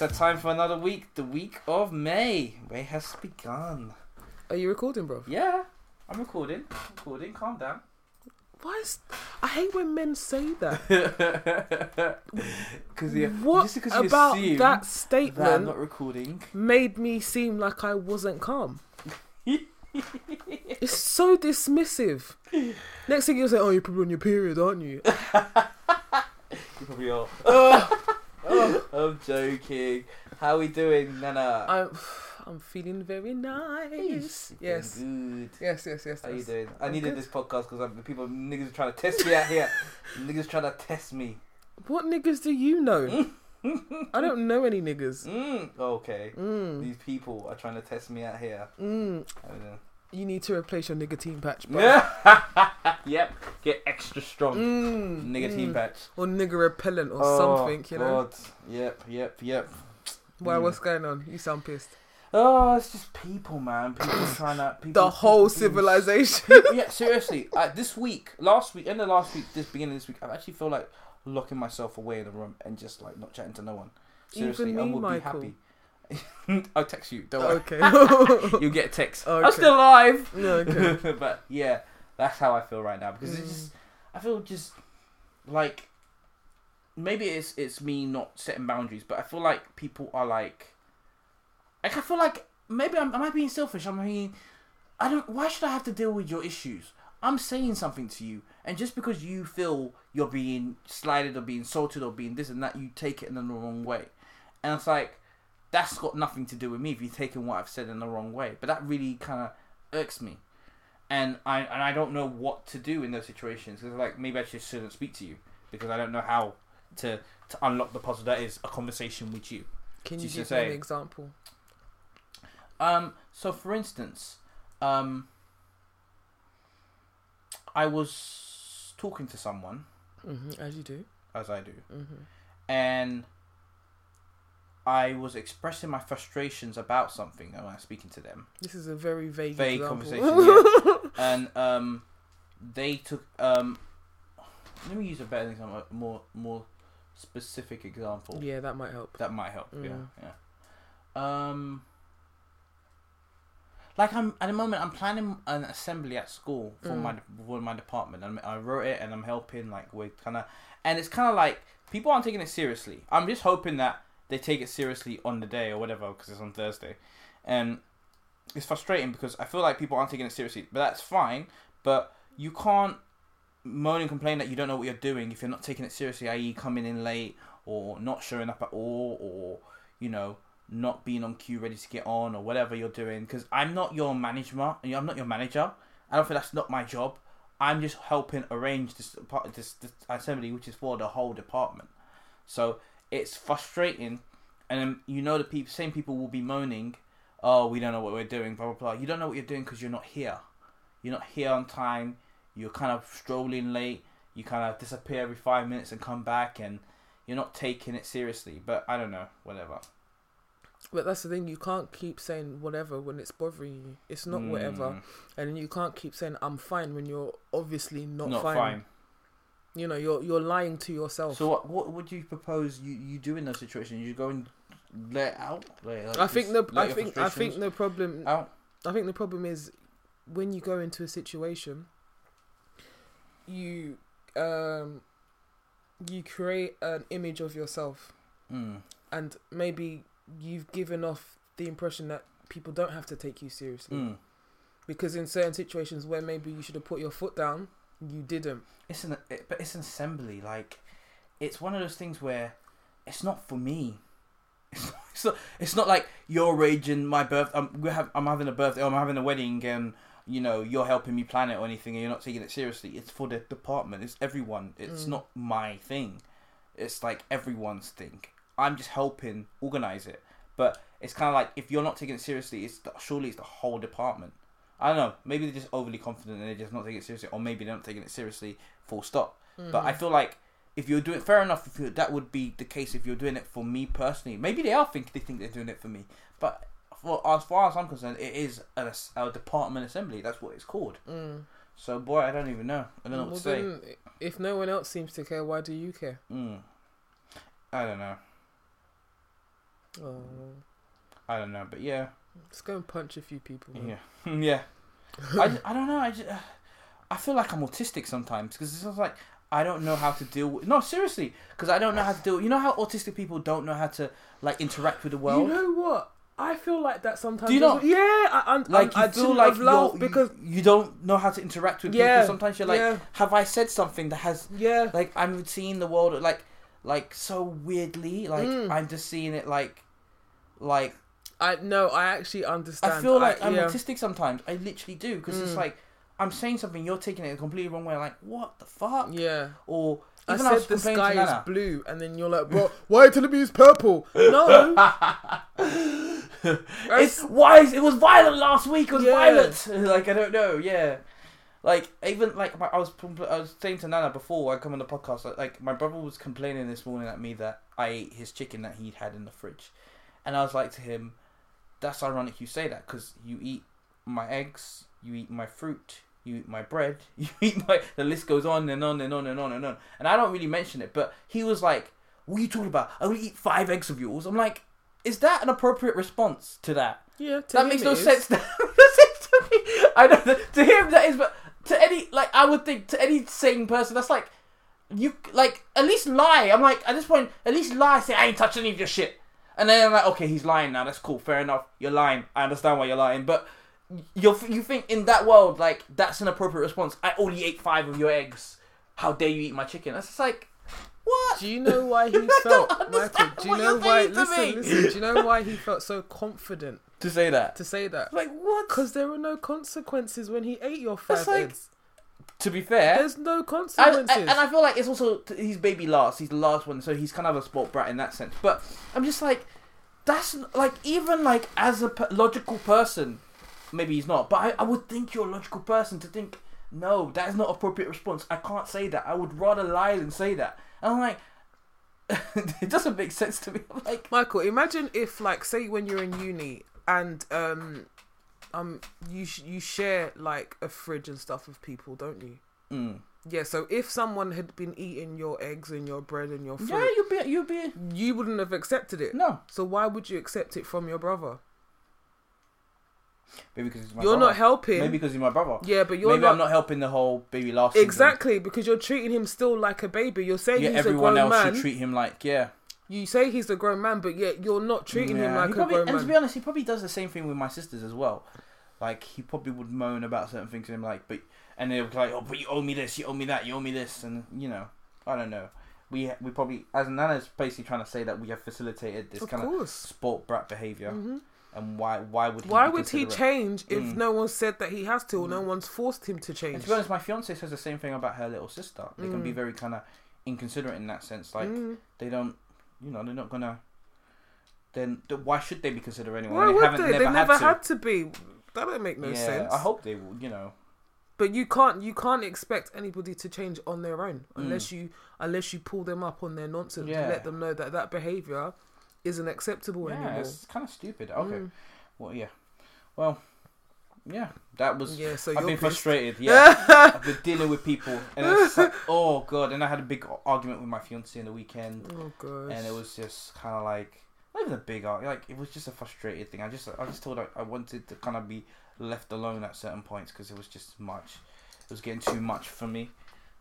What's up? Guess it's time for another week. The week of May. May has begun. Are you recording, bro? Yeah, I'm recording. I'm recording. Calm down. Why is I hate when men say that. Because what just because you about that that I'm not recording. made me seem like I wasn't calm? it's so dismissive. Next thing you'll say, "Oh, you're probably on your period, aren't you?" You probably are. Oh, I'm joking. How we doing, Nana? I'm, I'm feeling very nice. Yes, Good. yes, yes, yes. How you doing? I I'm needed good. this podcast because the people niggas are trying to test me out here. niggas trying to test me. What niggas do you know? I don't know any niggas. Mm, okay. Mm, These people are trying to test me out here. mm. I. You need to replace your nicotine patch, bro. yep. Get extra strong. Mm, team mm. patch. or nigga repellent or Oh, something, you know. God. Yep, yep, yep. Why? Mm. What's going on? You sound pissed. Oh, it's just people, man. People trying to. People, The whole people civilization. People- yeah, seriously. Uh, this week, last week, end of last week, this beginning of this week, I actually feel like locking myself away in a room and just like not chatting to no one. Seriously, Even me, would Michael. be happy. I'll text you. Don't worry. okay. You'll get a text. I'm still alive. okay. but yeah, that's how I feel right now because it's Mm. just I feel just like maybe it's it's me not setting boundaries, but I feel like people are like like I feel like maybe I'm am I being selfish? I'm mean, I don't. Why should I have to deal with your issues? I'm saying something to you, and just because you feel you're being slighted or being insulted or being this and that, you take it in the wrong way, and it's like that's got nothing to do with me if you're taking what I've said in the wrong way. But that really kind of irks me, and I and I don't know what to do in those situations because like maybe I just shouldn't speak to you because I don't know how to to unlock the puzzle that is a conversation with you. Can you to give me an example? Um, so for instance, um, I was talking to someone, hmm As you do. as I do, hmm and I was expressing my frustrations about something when I was speaking to them. This is a very vague, Vague example. conversation, yeah. and um, they took um, let me use a better example, a more more specific example. yeah, that might help. That might help. Yeah, Mm. yeah. Um, like I'm at the moment, I'm planning an assembly at school for Mm. my for my department, and I wrote it, and I'm helping like with kind of, and it's kind of like people aren't taking it seriously. I'm just hoping that they take it seriously on the day or whatever because it's on Thursday, and it's frustrating because I feel like people aren't taking it seriously, but that's fine. But you can't moan and complain that you don't know what you're doing if you're not taking it seriously, i.e., coming in late or not showing up at all, or you know, not being on cue, ready to get on, or whatever you're doing. Because I'm not your manager. I'm not your manager. I don't feel that's not my job. I'm just helping arrange this this, this assembly, which is for the whole department. So it's frustrating, and then you know the people, same people will be moaning, "Oh, we don't know what we're doing." Blah blah blah. You don't know what you're doing because you're not here. You're not here on time. You're kind of strolling late. You kind of disappear every five minutes and come back, and you're not taking it seriously. But I don't know, whatever. But that's the thing. You can't keep saying whatever when it's bothering you. It's not whatever, Mm, and you can't keep saying I'm fine when you're obviously not, not fine. fine. You know, you're you're lying to yourself. So what what would you propose you, you do in those situations? You go and let out. Let, like, I think the I think I think the problem out. I think the problem is when you go into a situation, you um, you create an image of yourself, Mm. and maybe you've given off the impression that people don't have to take you seriously Mm. because in certain situations where maybe you should have put your foot down, you didn't. It's an it, but it's an assembly. Like it's one of those things where it's not for me. It's not, it's not, it's not like you're raging my birth. I'm we have I'm having a birthday. I'm having a wedding, and you know you're helping me plan it or anything, and you're not taking it seriously. It's for the department. It's everyone. It's Mm. not my thing. It's like everyone's thing. I'm just helping organize it. But it's kind of like if you're not taking it seriously, it's the, surely it's the whole department. I don't know. Maybe they're just overly confident and they're just not taking it seriously, or maybe they're not taking it seriously. Full stop. But I feel like if you're doing fair enough, if you, that would be the case if you're doing it for me personally. Maybe they are think they think they're doing it for me, but for as far as I'm concerned, it is a, a department assembly. That's what it's called. Mm. So boy, I don't even know. I don't know Well, what to say. if no one else seems to care, why do you care? Mm. I don't know. Oh, I don't know, but yeah, let's go and punch a few people. man. yeah, yeah. I, I don't know. I, just, I feel like I'm autistic sometimes because it's just like I don't know how to deal with. No, seriously, because I don't know how to deal. You know how autistic people don't know how to like interact with the world. You know what? I feel like that sometimes. Do you as not? well. Yeah, I, I'm, like I'm, you I feel like have you're, because you, you don't know how to interact with Yeah, people. Sometimes you're like, yeah. have I said something that has yeah, like I'm seeing the world like like so weirdly. Like Mm. I'm just seeing it like like I no, I actually understand. I feel like I, am yeah. autistic sometimes. I literally do because it's Mm. like I'm saying something, you're taking it a completely wrong way. Like what the fuck? Yeah. Or I said was the sky is blue, and then you're like, "Bro, why are you telling me it's purple?" No, it's why is, it was violet last week. It was Yeah. violet. Like I don't know. Yeah. Like even like my, I was I was saying to Nana before I come on the podcast. Like, like my brother was complaining this morning at me that I ate his chicken that he had in the fridge, and I was like to him, "That's ironic you say that because you eat my eggs, you eat my fruit." You eat my bread. You eat my. The list goes on and on and on and on and on. And I don't really mention it, but he was like, "What are you talking about? I only eat five eggs of yours." I'm like, "Is that an appropriate response to that?" yeah, to that makes no is. sense. That makes no sense to me. I know that to him that is, but to any like I would think to any sane person that's like you like at least lie. I'm like at this point at least lie. Say I ain't touched any of your shit, and then I'm like okay he's lying now. That's cool. Fair enough. You're lying. I understand why you're lying, but. You you think in that world like that's an appropriate response? I only ate five of your eggs. How dare you eat my chicken? That's just like what? Do you know why he felt, Michael? Do you know why? Listen, listen. Do you know why he felt so confident to say that? to say that? Like what? Because there were no consequences when he ate your five like- eggs. To be fair, There's no I, consequences. I- and I feel like it's also he's baby last. He's the last one, so he's kind of a sport brat in that sense. But I'm just like, that's like even like as a logical person, maybe he's not. But I, I would think you're a logical person to think no, that is not appropriate response. I can't say that. I would rather lie than say that. And I'm like, it doesn't make sense to me. I'm like, Michael, imagine if, like, say when you're in uni and um, um, you sh- you share like a fridge and stuff with people, don't you? mm. Yeah. So if someone had been eating your eggs and your bread and your fruit, yeah, you'd be, you'd be you wouldn't have accepted it. no, So why would you accept it from your brother? maybe because he's my you're brother. not helping. Maybe because he's my brother. yeah, but you're maybe not, I'm not helping the whole baby last. exactly because you're treating him still like a baby. You're saying Yeah, he's a everyone grown else man. should treat him like yeah. You say he's a grown man, but yet you're not treating him like he a grown man. And to be honest, he probably does the same thing with my sisters as well. Like he probably would moan about certain things to him, like, but and they'll be like, oh, but you owe me this, you owe me that, you owe me this, and you know, I don't know. We we probably as Nana's basically trying to say that we have facilitated this of kind of sport brat behavior, hmm and why why would he Why would he change if Mm. no one said that he has to, or no Mm. one's forced him to And change? to be honest, my fiance says the same thing about her little sister. They can be Mm. very kind of inconsiderate in that sense. Like Mm. they don't, you know, they're not gonna. Then th- why should they be considered anyway? Why they would they? never, they never had to. had to be. That don't make no yeah, sense. I hope they will. You know. But you can't you can't expect anybody to change on their own Mm. unless you unless you pull them up on their nonsense Yeah. and let them know that that behavior isn't acceptable anymore. yeah, anymore. it's kind of stupid. Okay. Mm. Well, yeah. Well, yeah. That was. Yeah, so I've been pissed. frustrated. Yeah. I've been dealing with people, and it's like, oh god. And I had a big argument with my fiance in the weekend, Oh gosh. and it was just kind of like not even a big argument. Like it was just a frustrated thing. I just I just told her I wanted to kind of be left alone at certain points because it was just much. It was getting too much for me.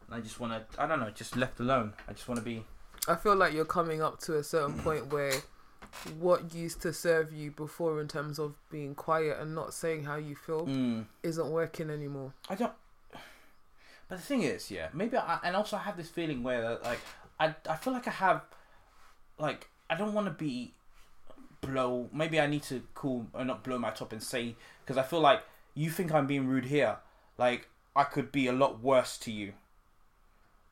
And I just want to, I don't know, just left alone. I just want to be. I feel like you're coming up to a certain point where what used to serve you before in terms of being quiet and not saying how you feel Mm. isn't working anymore. I don't. But the thing is, yeah, maybe I and also I have this feeling where uh, like I I feel like I have like I don't want to be blow. Maybe I need to cool or not blow my top and say because I feel like you think I'm being rude here. Like I could be a lot worse to you.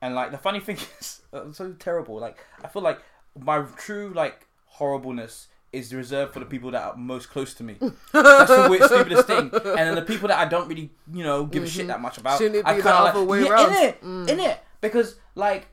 And like the funny thing is, I'm so terrible. Like I feel like my true like horribleness is reserved for the people that are most close to me. That's the weird, stupidest thing. And then the people that I don't really, you know, give a shit that much about. Mm-hmm. Shouldn't it I be kinda the like, other way yeah, around? In it, Mm. in it, because like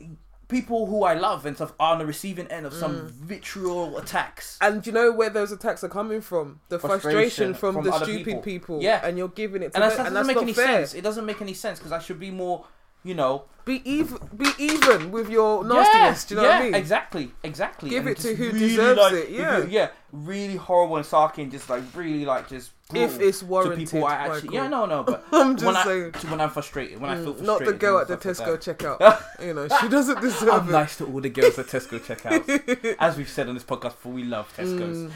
people who I love and stuff are on the receiving end of some Mm. vitriol attacks. And you know where those attacks are coming from? The frustration, Frustration from, from the stupid people. people. Yeah. And you're giving it to And them. that's, that and doesn't make any fair. sense. It doesn't make any sense because I should be more you know, Be even, be even with your nastiness. do you know yeah, what I mean? exactly, exactly. Give And it to who really, deserves like, it, yeah. you- yeah, really horrible and sarky and just like really like just If it's to warranted, people I actually Michael. yeah no no but I'm just when I saying. to when I'm frustrated when I feel Mm, frustrated Not the girl at the Tesco like checkout. you know, she doesn't deserve I'm it. nice to all the girls at Tesco checkouts. As we've said on this podcast before, we love Tesco's.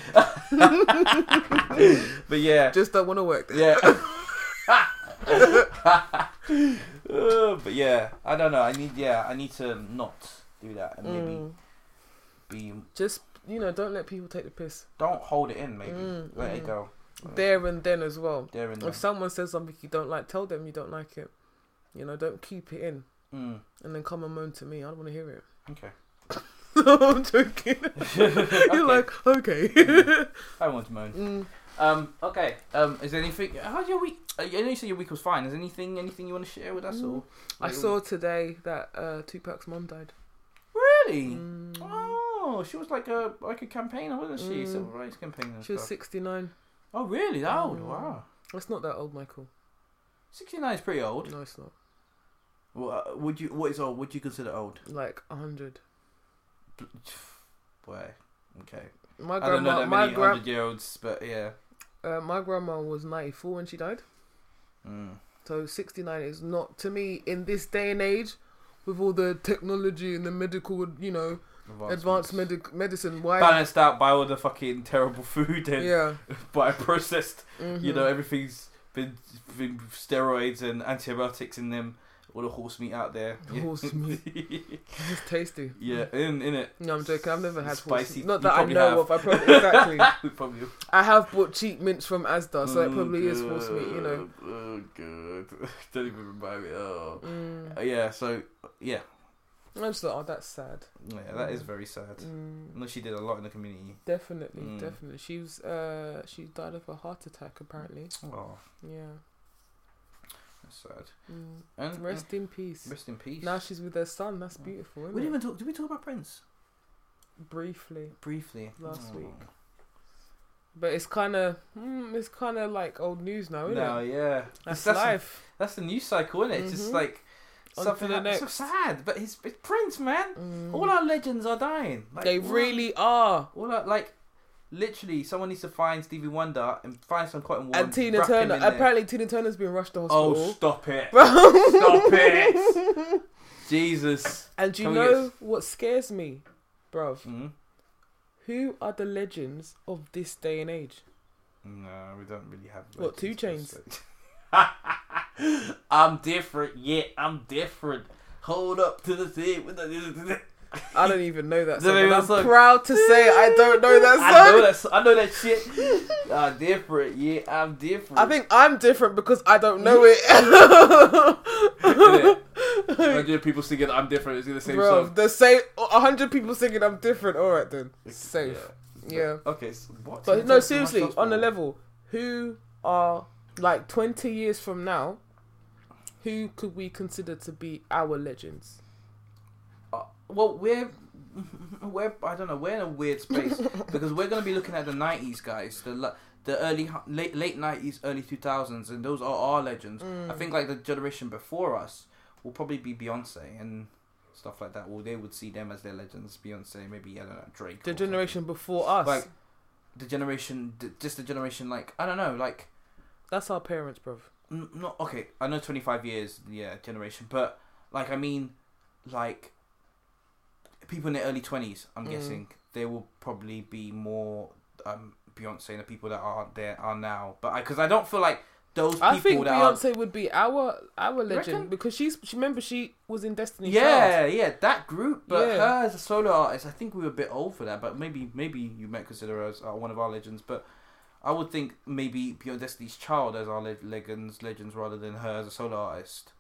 Mm, But yeah, just don't want to work there. yeah. Uh, but yeah, I don't know. I need yeah, I need to not do that and maybe Mm. be Just you know, don't let people take the piss don't hold it in. Maybe Mm, let it mm. go. there and then as well. There and then. If someone says something you don't like, tell them you don't like it. You know, don't keep it in Mm, and then come and moan to me. I don't want to hear it. okay. I'm joking. You're like, okay. I want to moan. Mm. Um. Okay. Um. Is there anything? How's your week? Uh, I know you said your week was fine. Is there anything? Anything you want to share with us? Or I saw today that uh, Tupac's mom died. Really? Mm. Oh, she was like a like a campaigner, wasn't she? Mm. Civil rights campaigner. She was 69. Oh, really? That old? Mm. Wow. That's not that old, Michael. Sixty nine is pretty old. No, it's not. Well, uh, would you? What is old? Would you consider old? Like 100. Boy. Okay. My I don't know that my, many gra- hundred year olds, but yeah. Uh, my grandma was 94 when she died. Mm. So 69 is not, to me, in this day and age, with all the technology and the medical, you know, advanced medic- medicine, why? Balanced out by all the fucking terrible food and Yeah. by processed. You mhm. know, everything's been, been steroids and antibiotics in them. All the horse meat out there. Yeah. Horse meat. It's tasty. yeah, in in it. No, I'm joking. I've never had Spicy. Horse. Not that I know have. of. I probably exactly. we probably. I have bought cheap mince from Asda, so it Oh, probably is horse meat. You know. Oh god. Don't even remind me. Oh. Mm. Uh, yeah. So yeah, I just thought, oh, that's sad. yeah, that is very sad. Mm. No, she did a lot in the community. Definitely, Mm. definitely. She was. Uh, she died of a heart attack. Apparently. Oh, Yeah. That's sad. Mm. And Rest in peace. rest in peace. Now she's with her son. That's beautiful. Isn't we didn't even talk. Did we talk about Prince Briefly, briefly Last Oh. week. but it's kind of. Mm, it's kind of like old news now, isn't No, it? yeah, That's, that's life. that's the news cycle, isn't it? It's just Mhm. like On something to the that's so sad. But it's, it's Prince, man. Mm. All our legends are dying. Like, they all really are. All our, like, literally, someone needs to find Stevie Wonder and find some cotton wool. And Tina Turner. Apparently, Tina Turner's been rushed to Oh, stop it! Bro. Stop it! Jesus. And do you Can know get- what scares me, bruv? Mm? Who are the legends of this day and age? No, we don't really have. What, Two legends Chainz? per se. I'm different. Yeah, I'm different. Hold up to the thing. I don't even know that song. and I'm song. proud to say I don't know that song. I know that. I know that shit. I'm different. Yeah, I'm different. I think I'm different because I don't know it. Hundred people singing "I'm different." It's the same Bro, song. the same. A hundred people singing I'm different. All right then, safe. Yeah. Okay. So what? But no, seriously, on the level, who are like 20 years from now? Who could we consider to be our legends? Well, we're we're I don't know. We're in a weird space because we're going to be looking at the '90s guys, the the early late late '90s, early 2000s, and those are our legends. Mm. I think like the generation before us will probably be Beyonce and stuff like that. Well, they would see them as their legends. Beyonce, maybe I don't know Drake. The or something. generation before us. Like- the generation, just the generation like I don't know, like That's our parents, bro. N- not okay. I know twenty five years, yeah, generation, but like I mean, like people in their early twenties. I'm Mm. guessing they will probably be more um Beyonce and the people that are there are now. But I because I don't feel like those people I think Beyonce would be our our legend because she's. She remember she was in Destiny's yeah yeah that group. But Yeah. her as a solo artist, I think we were a bit old for that. But maybe maybe you might consider her as uh, one of our legends, but. I would think maybe Beyond Destiny's Child as our le- legends, legends rather than her as a solo artist.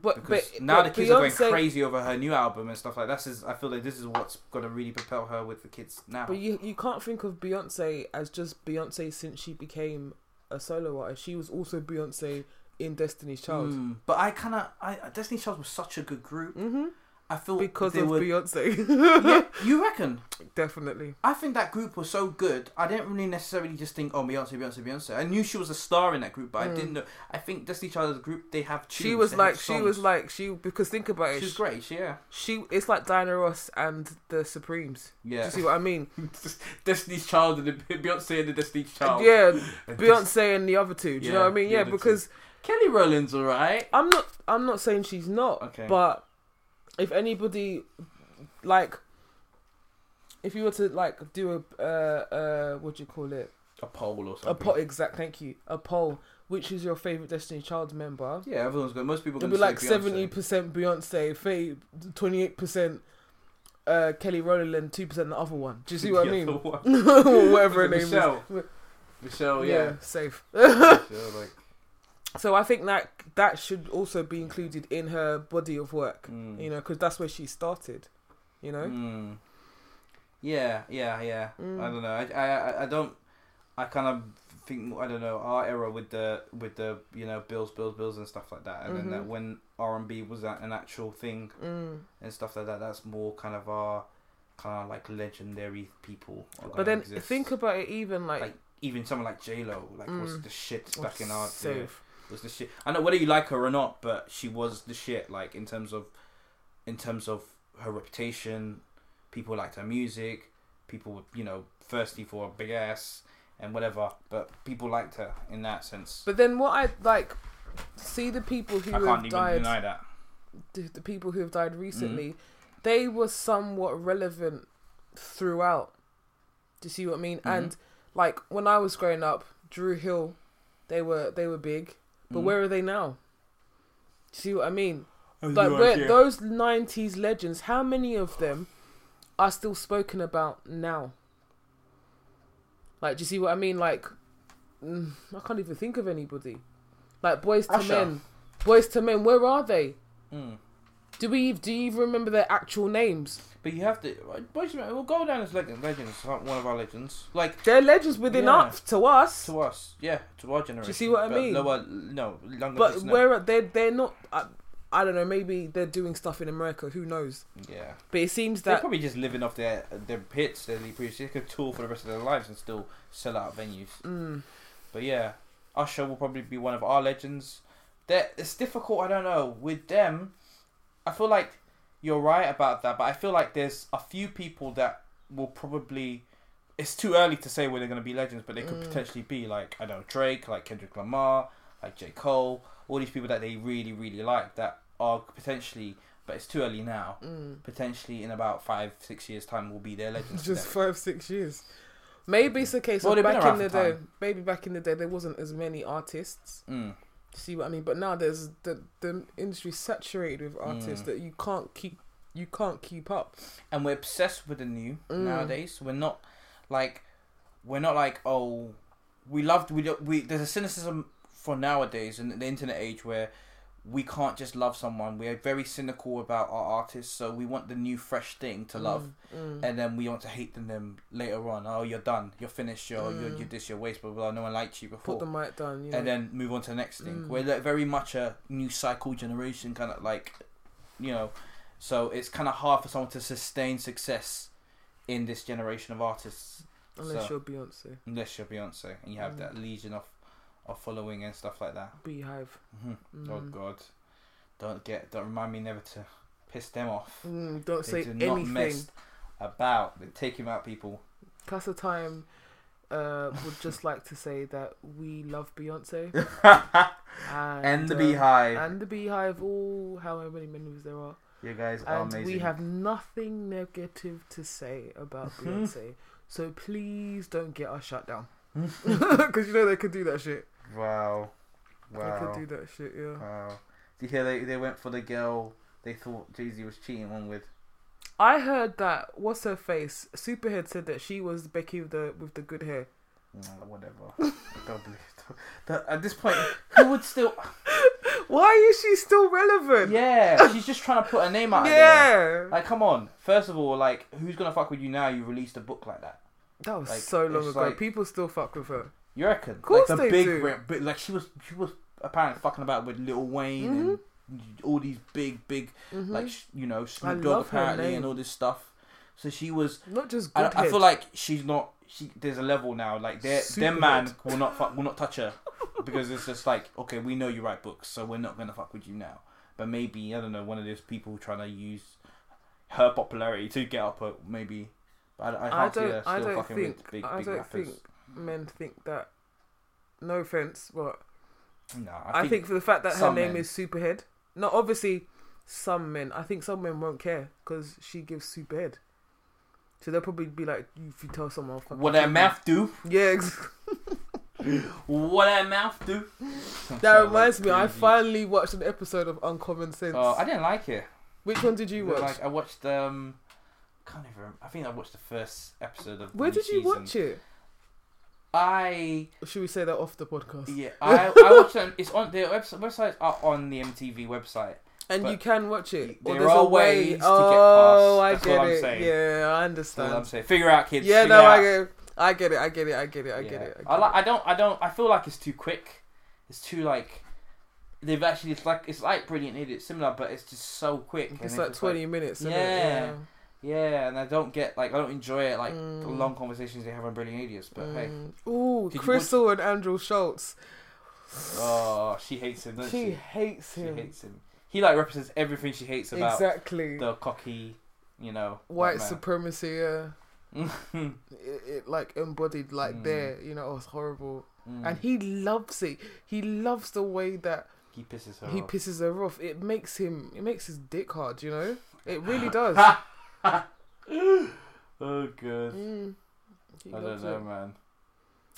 But because but now but the kids are going crazy over her new album and stuff like that. This is, I feel like this is what's gonna really propel her with the kids now. But you you can't think of Beyonce as just Beyonce since she became a solo artist. She was also Beyonce in Destiny's Child. Mm, but I kind of, I Destiny's Child was such a good group. Mm-hmm. I feel because of were. Beyonce. yeah, you reckon? Definitely. I think that group was so good. I didn't really necessarily just think, oh, Beyonce, Beyonce, Beyonce. I knew she was a star in that group, but I didn't know. I think Destiny Child as a group, they have. Tunes, Mm. She was like she was like she because think about it. She's She, great. She, yeah, she it's like Diana Ross and the Supremes. Do yeah. you see what I mean? Destiny's Child and the Beyonce and the Destiny's Child. Yeah, Beyonce and the other two. Do you know what I mean? Yeah, other two. because Kelly Rowland's alright. I'm not I'm not saying she's not. Okay. But if anybody like if you were to like do a uh uh what do you call it? A poll or something. A poll exact thank you. A poll. Which is your favourite Destiny Child member? Yeah, everyone's going. Most people. It'll gonna be like seventy percent Beyonce, twenty eight percent uh Kelly Rowland, two percent the other one. Do you see what I mean? other one. Or Whatever her name Michelle? is. Michelle, yeah. yeah. safe. Michelle, like, So I think that that should also be included in her body of work. mm, You know, because that's where she started. You know. mm. Yeah, yeah, yeah. Mm. I don't know. I, I, I- don't. I kind of think I don't know our era with the with the you know bills, bills, bills and stuff like that, and then Mhm. that when R and B was an actual thing Mm. and stuff like that. That's more kind of our kind of like legendary people. But then exist. think about it. Even like, Like, even someone like J Lo, like was Mm. the shit back in our day. Was the shit. I know whether you like her or not, but she was the shit. Like in terms of, in terms of her reputation, people liked her music. People were, you know, thirsty for a big ass and whatever. But people liked her in that sense. But then what I like, see the people who I can't have even died, deny that. the, the people who have died recently, Mm. they were somewhat relevant throughout. Do you see what I mean? Mhm. And like when I was growing up, Dru Hill, they were they were big, but Mhm. where are they now? See what I mean? I Like where, those '90s legends, how many of them are still spoken about now? Like, do you see what I mean? Like, mm, I can't even think of anybody. Like Boys to Usher. Men, Boyz II Men, where are they? Mm. Do we? Do you even remember their actual names? But you have to. We'll go down as legend, legends. One of our legends, like They're legends within Yeah. us to us. to us, yeah, to our generation. Do you see what I But mean? Lower, no, longer. But where are they? They're not. I, I don't know. Maybe they're doing stuff in America. Who knows? Yeah. But it seems that They're probably just living off their their that they produce. They could tour for the rest of their lives and still sell out venues. mm, But yeah, Usher will probably be one of our legends. That it's difficult. I don't know with them. I feel like you're right about that, but I feel like there's a few people that will probably. It's too early to say where they're going to be legends, but they could Mm. potentially be like I don't know Drake, like Kendrick Lamar, like J Cole, all these people that they really really like that are potentially. But it's too early now. mm, Potentially in about five six years time will be their legends. just five six years. Maybe it's a case Well, of they've been back in the day. time. Maybe back in the day there wasn't as many artists. Mm. See what I mean? But now there's the the industry's saturated with artists Mm. that you can't keep you can't keep up. and we're obsessed with the new Mm. nowadays. We're not like we're not like oh we loved we we there's a cynicism for nowadays in the internet age where we can't just love someone. We're very cynical about our artists, so we want the new fresh thing to love, Mm, mm. and then we want to hate them, them later on. Oh, you're done. You're finished. You're you're, Mm. you're this. You're waste. Blah blah. No one liked you before. Put the mic down. You know? and then move on to the next thing. Mm. We're like very much a new cycle generation, kind of like, you know, so it's kind of hard for someone to sustain success in this generation of artists unless so- you're Beyonce, unless you're Beyonce and you have Mm. that legion of, of following and stuff like that. BeyHive. hmm Oh Mm. God, don't get don't remind me never to piss them off. Mm, don't They say do not anything. mess about. They take him out, people. Pass the time. Uh, would just like to say that we love Beyonce and, and the uh, BeyHive. and the BeyHive. All however many members there are, you guys are and amazing. we have nothing negative to say about. Beyonce. So please don't get us shut down because you know they could do that shit. Wow, They wow. could do that shit. Yeah. Wow. Did you hear they, they went for the girl they thought Jay Z was cheating on with? I heard that. What's her face? Superhead said that she was Becky with the with the good hair. Mm, whatever. Don't believe it. That- At this point, who would still. Why is she still relevant? Yeah, she's just trying to put a name out there. Yeah. Like, come on. First of all, like, who's gonna fuck with you now? You released a book like that. That was Like, so long ago. like- People still fuck with her. You reckon? Of Course like the they big, do. rap- but like she was, she was apparently fucking about with Lil Wayne Mhm. and all these big, big, Mhm. like you know I Snoop Dogg apparently and all this stuff. So she was. not just I, good I head. feel like she's not. She there's a level now. Like their their man head. will not fuck, will not touch her because it's just like okay, we know you write books, so we're not gonna fuck with you now. But maybe I don't know one of those people trying to use her popularity to get up. Her, maybe. But I, I I can't don't. I don't think. with big I big don't rappers. think men think that. No offense, but No, I, think, for the fact that her name men. is Superhead. No, obviously, some men. I think some men won't care because she gives Superhead. So they'll probably be like, if you tell someone, fucking what that mouth do. Yeah, ex- What that mouth do. that reminds me. I finally watched an episode of Uncommon Sense. Oh, I didn't like it. Which one did you watch? Like I watched um, can't even. Remember. I think I watched the first episode of. Where did you season. watch it? I should we say that off the podcast? yeah I I watched it. It's on the website. Websites are on the MTV website. And you can watch it. There there's are a way. ways to get oh, I past. That's get what I'm it. saying. Yeah, I That's what understand. I'm saying. Figure out, kids. yeah, figure no. I get, it. I get it. I get it. I get it. I get it. I, get I like. I don't. I don't. I feel like it's too quick. It's too like. They've actually. It's like. It's like Brilliant Idiot, similar, but it's just so quick. It's like just twenty minutes. Isn't Yeah. Yeah, and I don't get like I don't enjoy it like the Mm. long conversations they have on Brilliant Idiots. But hey, Mm. Ooh, Did you Crystal and Andrew Schulz. oh, she hates him, doesn't She she? hates him. She hates him. He like represents everything she hates about exactly. the cocky, you know, White supremacy. Yeah. It, it like embodied like Mm. there. You know, it was horrible. Mm. And he loves it. He loves the way that he pisses her he off. pisses her off. It makes him. It makes his dick hard. You know. It really does. oh god, Mm. I don't know, it. man.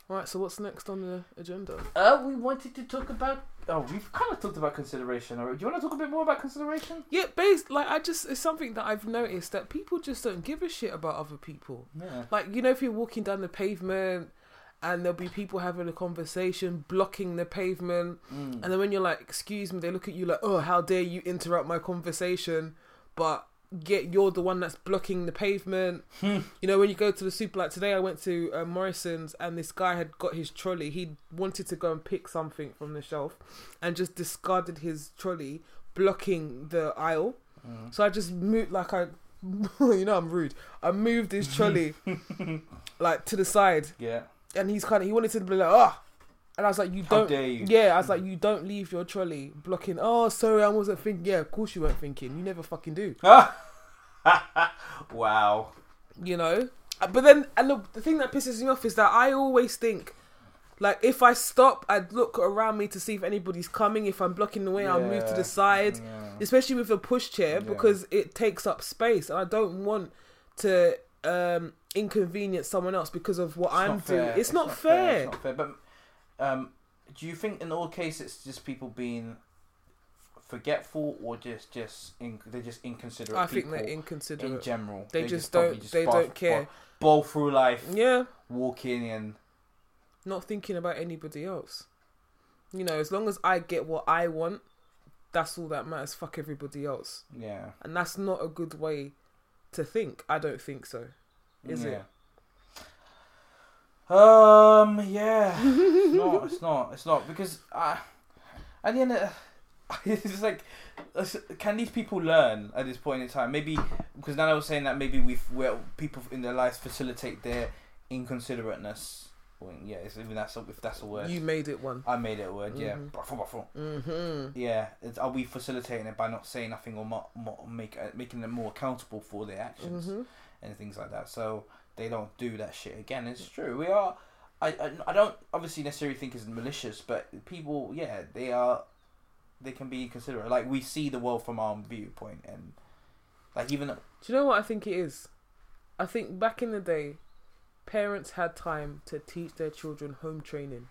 Right. So what's next on the agenda? Uh, we wanted to talk about. Oh, we've kind of talked about consideration already. Do you want to talk a bit more about consideration? Yeah, based like I just it's something that I've noticed that people just don't give a shit about other people. Yeah. Like you know, if you're walking down the pavement and there'll be people having a conversation blocking the pavement, Mm. and then when you're like, "Excuse me," they look at you like, "Oh, how dare you interrupt my conversation?" But yet you're the one that's blocking the pavement. Hmm. you know, when you go to the super, like today, I went to uh, Morrison's and this guy had got his trolley. He wanted to go and pick something from the shelf, and just discarded his trolley, blocking the aisle. Mm. So I just moved like I, you know, I'm rude. I moved his trolley like to the side, Yeah. and he's kind of he wanted to be like, ah, and I was like, you How don't. you? Yeah, I was like, you don't leave your trolley blocking. Oh, sorry, I wasn't thinking. Yeah, of course you weren't thinking. You never fucking do. wow. You know. Uh, But then, and the, the thing that pisses me off is that I always think, like, if I stop, I'd look around me to see if anybody's coming. If I'm blocking the way, I'll move to the side. Yeah. especially with a pushchair Yeah. because it takes up space and I don't want to um inconvenience someone else because of what It's I'm doing. fair. It's, not, fair. It's not fair. But um, do you think in all cases it's just people being forgetful or just just in, they're just inconsiderate I think they're inconsiderate in general? they, just probably don't just they don't care. Bowl through life, Yeah, walking and not thinking about anybody else. You know, as long as I get what I want, that's all that matters. Fuck everybody else. yeah. And that's not a good way to think. I don't think so. Is it? Um. Yeah. it's not. It's not. It's not because I. At the end, of, it's just like, can these people learn at this point in time? Maybe because now I was saying that maybe we've well people in their lives facilitate their inconsiderateness. Well, yeah, it's, even that's a, if that's a word. You made it one. I made it a word. Yeah. Mhm. Bruffle, bruffle. Mm-hmm. Yeah. It's, are we facilitating it by not saying nothing or mo- mo- make uh, making them more accountable for their actions? Mm-hmm. and things like that. So they don't do that shit again. It's true. We are. I, I, I don't obviously necessarily think it's malicious, but people, yeah, they are. They can be considerate. Like we see the world from our viewpoint, and like even Do you know what I think it is? I think back in the day, parents had time to teach their children home training.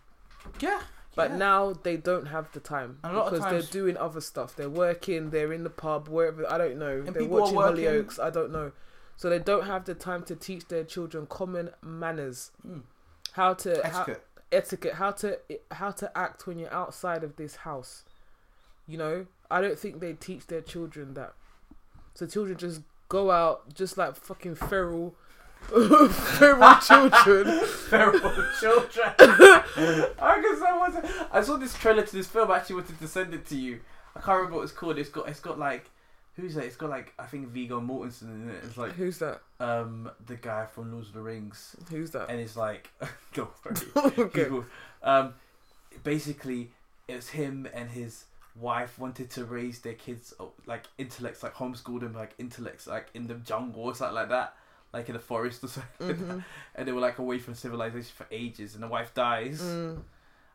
yeah, But yeah. now they don't have the time a lot of because times- they're doing other stuff. They're working, they're in the pub, wherever I don't know. And they're watching Hollyoaks, I don't know. So they don't have the time to teach their children common manners, Mm. how to how, etiquette. etiquette, how to how to act when you're outside of this house. You know, I don't think they teach their children that. So children just go out just like fucking feral, feral children. Feral children. I guess I was. I saw this trailer to this film. I actually wanted to send it to you. I can't remember what it's called. It's got it's got like who's that? It's got like I think Viggo Mortensen in it. It's like Who's that? um the guy from Lord of the Rings, Who's that? and it's like don't worry. okay. Um, basically, it's him and his wife wanted to raise their kids oh, like intellects, like homeschool them like intellects, like in the jungle or something like that, like in the forest or something. Mhm. and they were like away from civilization for ages, and the wife dies. Mm.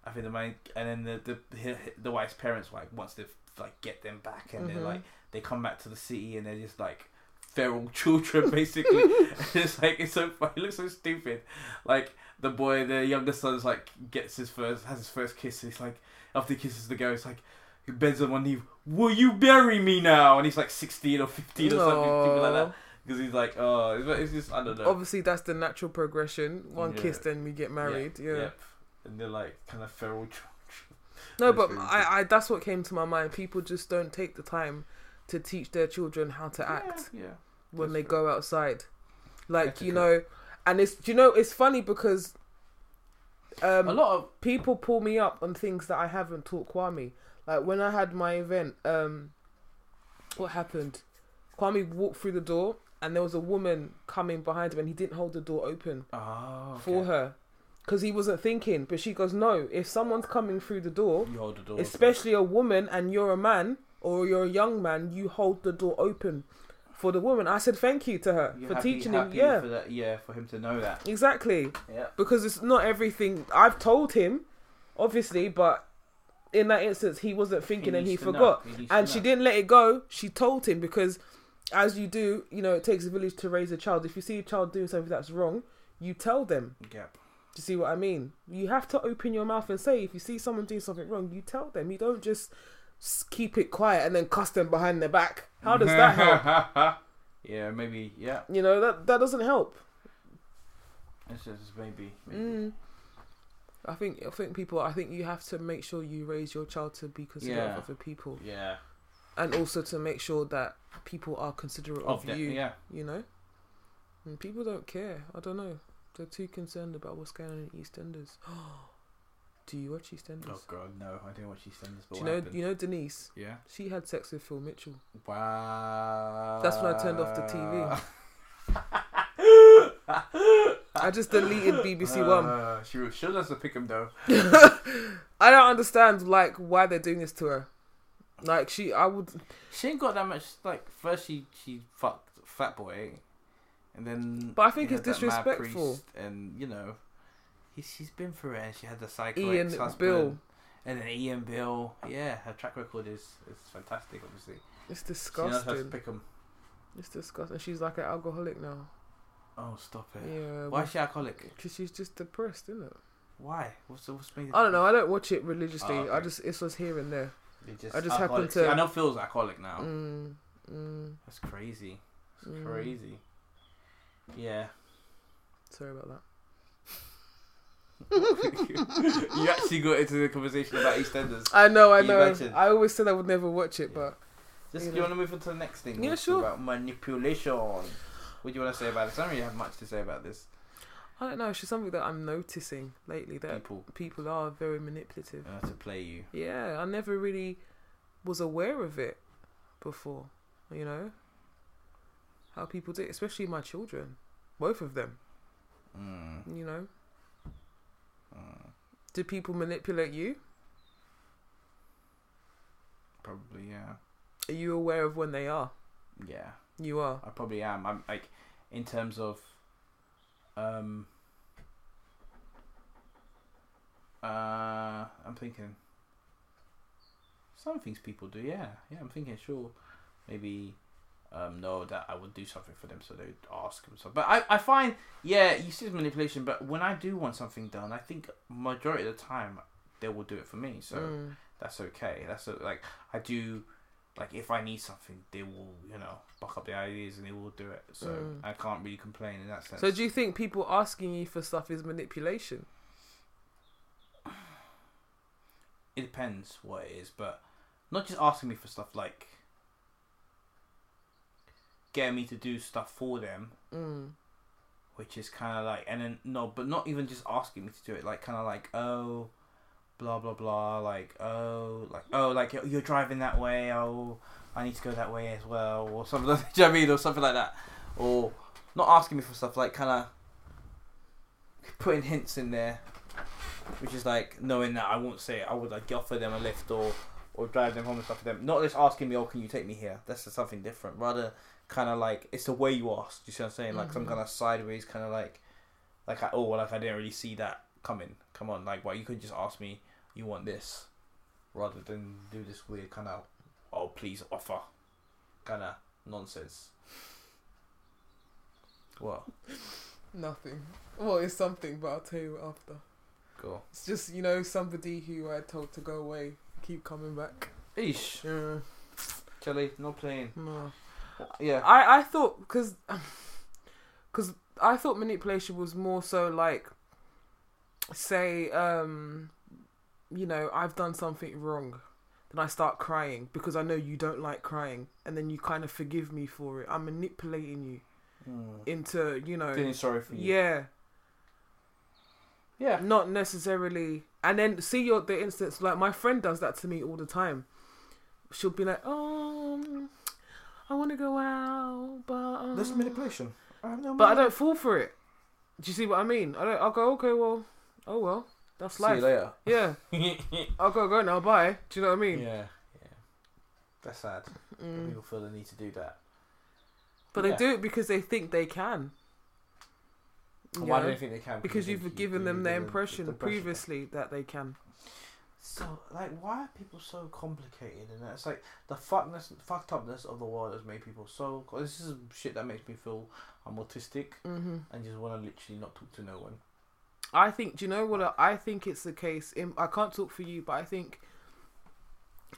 I think the man, and then the the the wife's parents like wants to like get them back, and Mhm. they're like they come back to the city, and they're just like feral children basically. it's like it's so funny. It looks so stupid. Like the boy, the younger son's like gets his first has his first kiss. And he's like after he kisses the girl, it's like he bends on one knee. Will you bury me now? And he's like sixteen or fifteen or something, something like that. Because he's like, oh, it's, it's just I don't know. Obviously, that's the natural progression. One Yeah. kiss, then we get married. Yeah. Yep. And they're like kind of feral children. No, but I, I, that's what came to my mind. People just don't take the time to teach their children how to act Yeah. yeah. when they go outside. Like you know, and it's you know it's funny because um, a lot of people pull me up on things that I haven't taught Kwame. Like when I had my event, um, what happened? Kwame walked through the door, and there was a woman coming behind him, and he didn't hold the door open oh, okay. for her because he wasn't thinking. But she goes, "No, if someone's coming through the door, You hold the door. open. especially a woman, and you're a man or you're a young man, you hold the door open for the woman." I said, "Thank you to her You're for happy- teaching him." Yeah, For that, yeah, for him to know that. exactly Yeah. because it's not everything I've told him, obviously, but in that instance he wasn't thinking and he to know. forgot. He And she didn't let it go. She told him because as you do, you know, it takes a village to raise a child. If you see a child doing something that's wrong, you tell them. Yep. Do you see what I mean? You have to open your mouth and say if you see someone doing something wrong, you tell them. You don't just keep it quiet and then cuss them behind their back. How does that help? yeah, maybe. Yeah. You know, that that doesn't help. It's just maybe. maybe. Mm. I think I think people I think you have to make sure you raise your child to be considerate Yeah. of other people Yeah. and also to make sure that people are considerate Of of you. Yeah. You know, and people don't care. I don't know. They're too concerned about what's going on in EastEnders. Do you watch EastEnders? Oh god, no! I didn't watch EastEnders. But Do you know? happened? You know Denise. Yeah. She had sex with Phil Mitchell. Wow. That's when I turned off the TV. I just deleted BBC One. Uh, she was sure to pick him though. I don't understand like why they're doing this to her. Like she, I would. She ain't got that much. Like first, she she fucked Fat Boy, and then. But I think it's had that mad disrespectful. priest, and you know, he, she's been through it, and she had the psycho Ian ex-husband, Bill. and then Ian Bill. Yeah, her track record is is fantastic. Obviously, It's she knows disgusting. pick 'em. It's disgusting. She's like an alcoholic now. Oh, stop it! Yeah. Why is she alcoholic? Because she's just depressed, isn't it? Why? What's the, what's made I don't know. I don't watch it religiously. Oh, I just it was here and there. Just I just happen alcoholic. to- See, I know Phil's alcoholic now. Mm, mm, That's crazy. That's Mm. crazy. Yeah. sorry about that. you actually got into the conversation about EastEnders. I know. I know. mentioned- I always said I would never watch it, but Just You do you want to move on to the next thing? Yeah, sure. About manipulation. What do you want to say about this? I don't really have much to say about this. I don't know. It's just something that I'm noticing lately that People people are very manipulative. uh, to play you. Yeah, I never really was aware of it before. You know how people do, it, especially my children, both of them. Mm, You know, mm, do people manipulate you? probably, yeah. Are you aware of when they are? Yeah, You are. I probably am. I'm like, in terms of, um, uh, I'm thinking. Some things people do, yeah, yeah. I'm thinking, sure, maybe, um, know that I would do something for them, so they would ask and stuff. But I, I find, yeah, you see manipulation. But when I do want something done, I think majority of the time they will do it for me. So Mm. that's okay. That's a, like I do. Like if I need something, they will, you know, buck up the ideas and they will do it. So Mm. I can't really complain in that sense. So do you think people asking you for stuff is manipulation? it depends what it is, but not just asking me for stuff like getting me to do stuff for them, Mm. which is kind of like, and then no, but not even just asking me to do it, like kind of like, oh, blah blah blah. Like oh, like oh, like you're, driving that way. Oh, I need to go that way as well, or something. Like, do you know I mean, or something like that, or not asking me for stuff like kind of putting hints in there, which is like knowing that I won't say it. I would like offer them a lift or or drive them home and stuff for them. Not just asking me, oh, can you take me here? That's something different. Rather, kind of like it's the way you ask. Do you see what I'm saying? Like some Mhm. kind of sideways, kind of like like I, oh, like I didn't really see that coming. Come on, like why you could just ask me, you want this, rather than do this weird kind of oh please offer, kind of nonsense. What? Nothing. Well, it's something, but I'll tell you after. Go. It's just you know somebody who I told to go away, keep coming back. Ish. Yeah. Kelly, no playing. No. Yeah. I I thought because because I thought manipulation was more so like say um you know I've done something wrong then I start crying because I know you don't like crying and then you kind of forgive me for it I'm manipulating you Mm. into you know Feeling sorry for you. yeah Yeah. not necessarily and then see your the instance like my friend does that to me all the time she'll be like oh I want to go out but um, That's manipulation. I have no But I don't fall for it. Do you see what I mean? I don't. I'll go. Okay, well, oh well, that's See you later. Yeah, yeah. I'll go. Go now. Bye. Do you know what I mean? Yeah. yeah. That's sad. that Mm. People feel the need to do that. But Yeah. they do it because they think they can. And You Why know? do they think they can? Because they you've given you- them the impression the impression. previously that they can. So, like, why are people so complicated? And it's like the fuckness, fucked upness of the world has made people so. This is shit that makes me feel I'm autistic hmm and just want to literally not talk to no one. I think. Do you know what? I think it's the case. In, I can't talk for you, but I think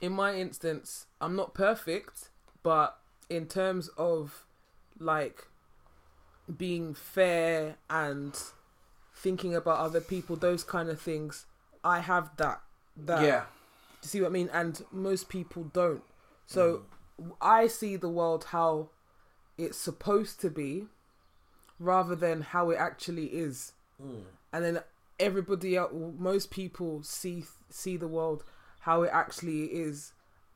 in my instance, I'm not perfect, but in terms of like being fair and thinking about other people, those kind of things, I have that. That yeah. you see what I mean? And most people don't. So I see the world how it's supposed to be rather than how it actually is Mm. and then everybody else most people see see the world how it actually is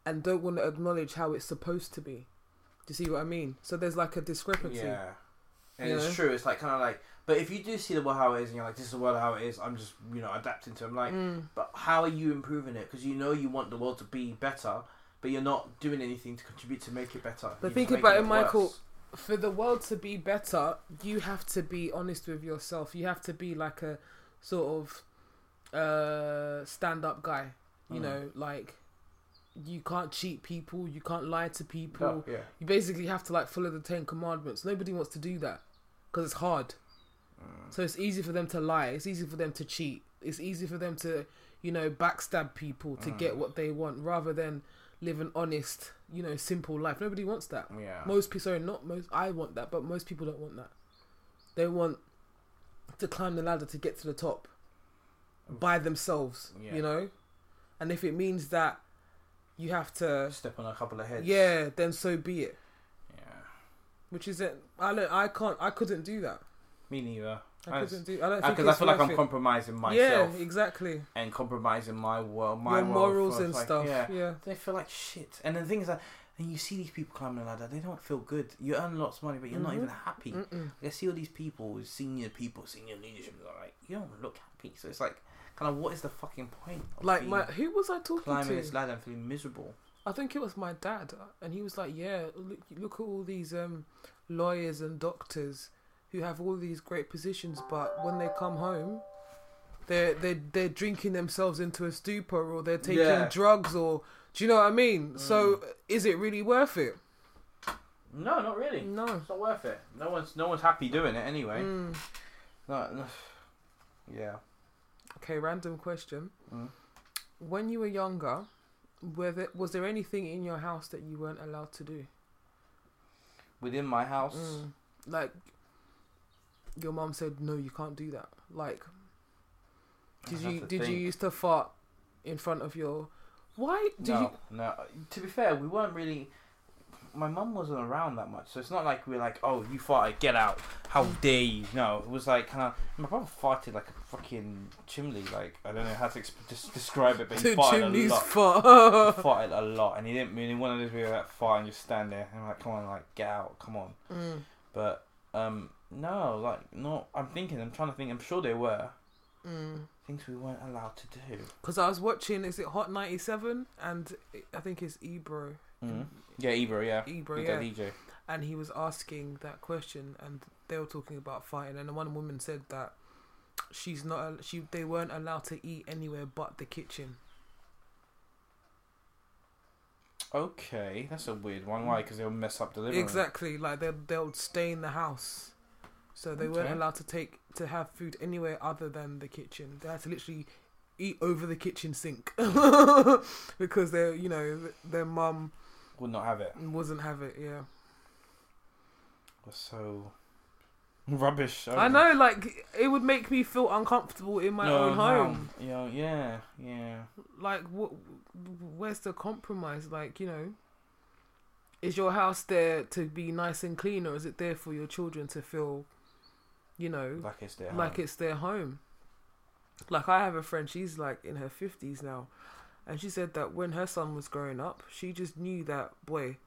and don't want to acknowledge how it's supposed to be do you see what i mean so there's like a discrepancy Yeah. And it's know? true. It's like kind of like, but if you do see the world how it is, and you're like, this is the world how it is, I'm just you know adapting to. it. I'm like, Mm. but how are you improving it? Because you know you want the world to be better, but you're not doing anything to contribute to make it better. But You're think about it, Michael. worse. for the world to be better you have to be honest with yourself you have to be like a sort of uh stand up guy you Mm. know like you can't cheat people you can't lie to people Oh, yeah. you basically have to like follow the 10 commandments nobody wants to do that because it's hard. So it's easy for them to lie. It's easy for them to cheat. It's easy for them to, you know, backstab people to Mm. get what they want rather than live an honest, you know, simple life. Nobody wants that. Yeah. Most people, sorry, not most. I want that, but most people don't want that. They want to climb the ladder to get to the top by themselves. Yeah. You know, and if it means that you have to, Step on a couple of heads. yeah, then so be it. Yeah. Which is it? I don't. I can't. I couldn't do that. Me neither. I couldn't do. I don't think Because I feel like I'm it. compromising myself. Yeah, exactly. and compromising my world, my Your world morals and like, stuff. Yeah. Yeah. They feel like shit. And the thing is that, and you see these people climbing the ladder, they don't feel good. You earn lots of money, but you're not Mhm. even happy. Mm-mm. I see all these people, senior people, senior leadership, like, you don't look happy. So it's like, kind of, what is the fucking point? Like my, who was I talking climbing to? this ladder and feeling miserable. I think it was my dad, and he was like, "Yeah, look, look at all these um, lawyers and doctors who have all these great positions, but when they come home, they're they they're drinking themselves into a stupor, or they're taking Yeah. drugs, or do you know what I mean? So Mm. is it really worth it? No, not really. No. It's not worth it. No one's no one's happy doing it anyway. Mm. No, no. Yeah. Okay, random question. Mm. When you were younger, were there, was there anything in your house that you weren't allowed to do? Within my house, Mm. Like your mom said, no, you can't do that. Like, did you did you think. used to fart in front of your? Why do no, you? no. To be fair, we weren't really. my mum wasn't around that much, so it's not like we're like, oh, you farted, get out. How dare you? No, it was like kind of. My brother farted like a fucking chimney. Like I don't know how to exp- just describe it, but he farted a lot. fart. He farted a lot, and he didn't mean one of those where you're like fart and you stand there and I'm like, come on, like get out, come on. Mm, But um, no, like no. I'm thinking. I'm trying to think. I'm sure there were mm. things we weren't allowed to do. Because I was watching, is it Hot 97? And I think it's Ebro. Mm. Yeah, Ebro. Yeah. Ebro, With yeah. that DJ. And he was asking that question, and they were talking about fighting. And one woman said that she's not, she they weren't allowed to eat anywhere but the kitchen. Okay, that's a weird one. Why? Because they'll mess up delivery. Exactly, like they they'll stay in the house, so they weren't allowed to take to have food anywhere other than the kitchen. They had to literally eat over the kitchen sink because their you know their mum Would not have it. wasn't have it. Yeah, That's so rubbish. I know. Like it would make me feel uncomfortable in my No, own home. Yeah, yeah, yeah. Like what? Where's the compromise? Like you know. Is your house there to be nice and clean, or is it there for your children to feel, you know, Like it's there. like it's their home. Like I have a friend, she's like in her fifties now, and she said that when her son was growing up, she just knew that boy,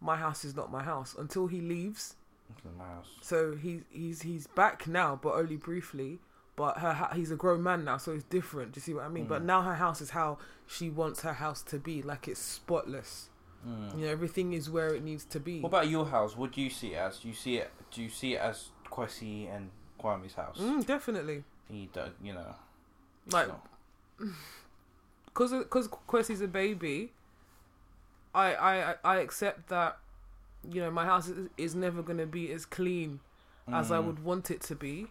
my house is not my house until he leaves. It's in my house. So he's he's he's back now, but only briefly. But her ha- he's a grown man now, so it's different. Do you see what I mean? But Mm. now her house is how she wants her house to be, like it's spotless. Mm. You know, everything is where it needs to be. What about your house? What do you see it as? Do you see it? Do you see it as Kwesi and Kwame's house? Mm, definitely. He, do, you know, Like so- because because Kwesi's a baby, I, I I accept that, you know, my house is, is never gonna be as clean as I Mm. would want it to be,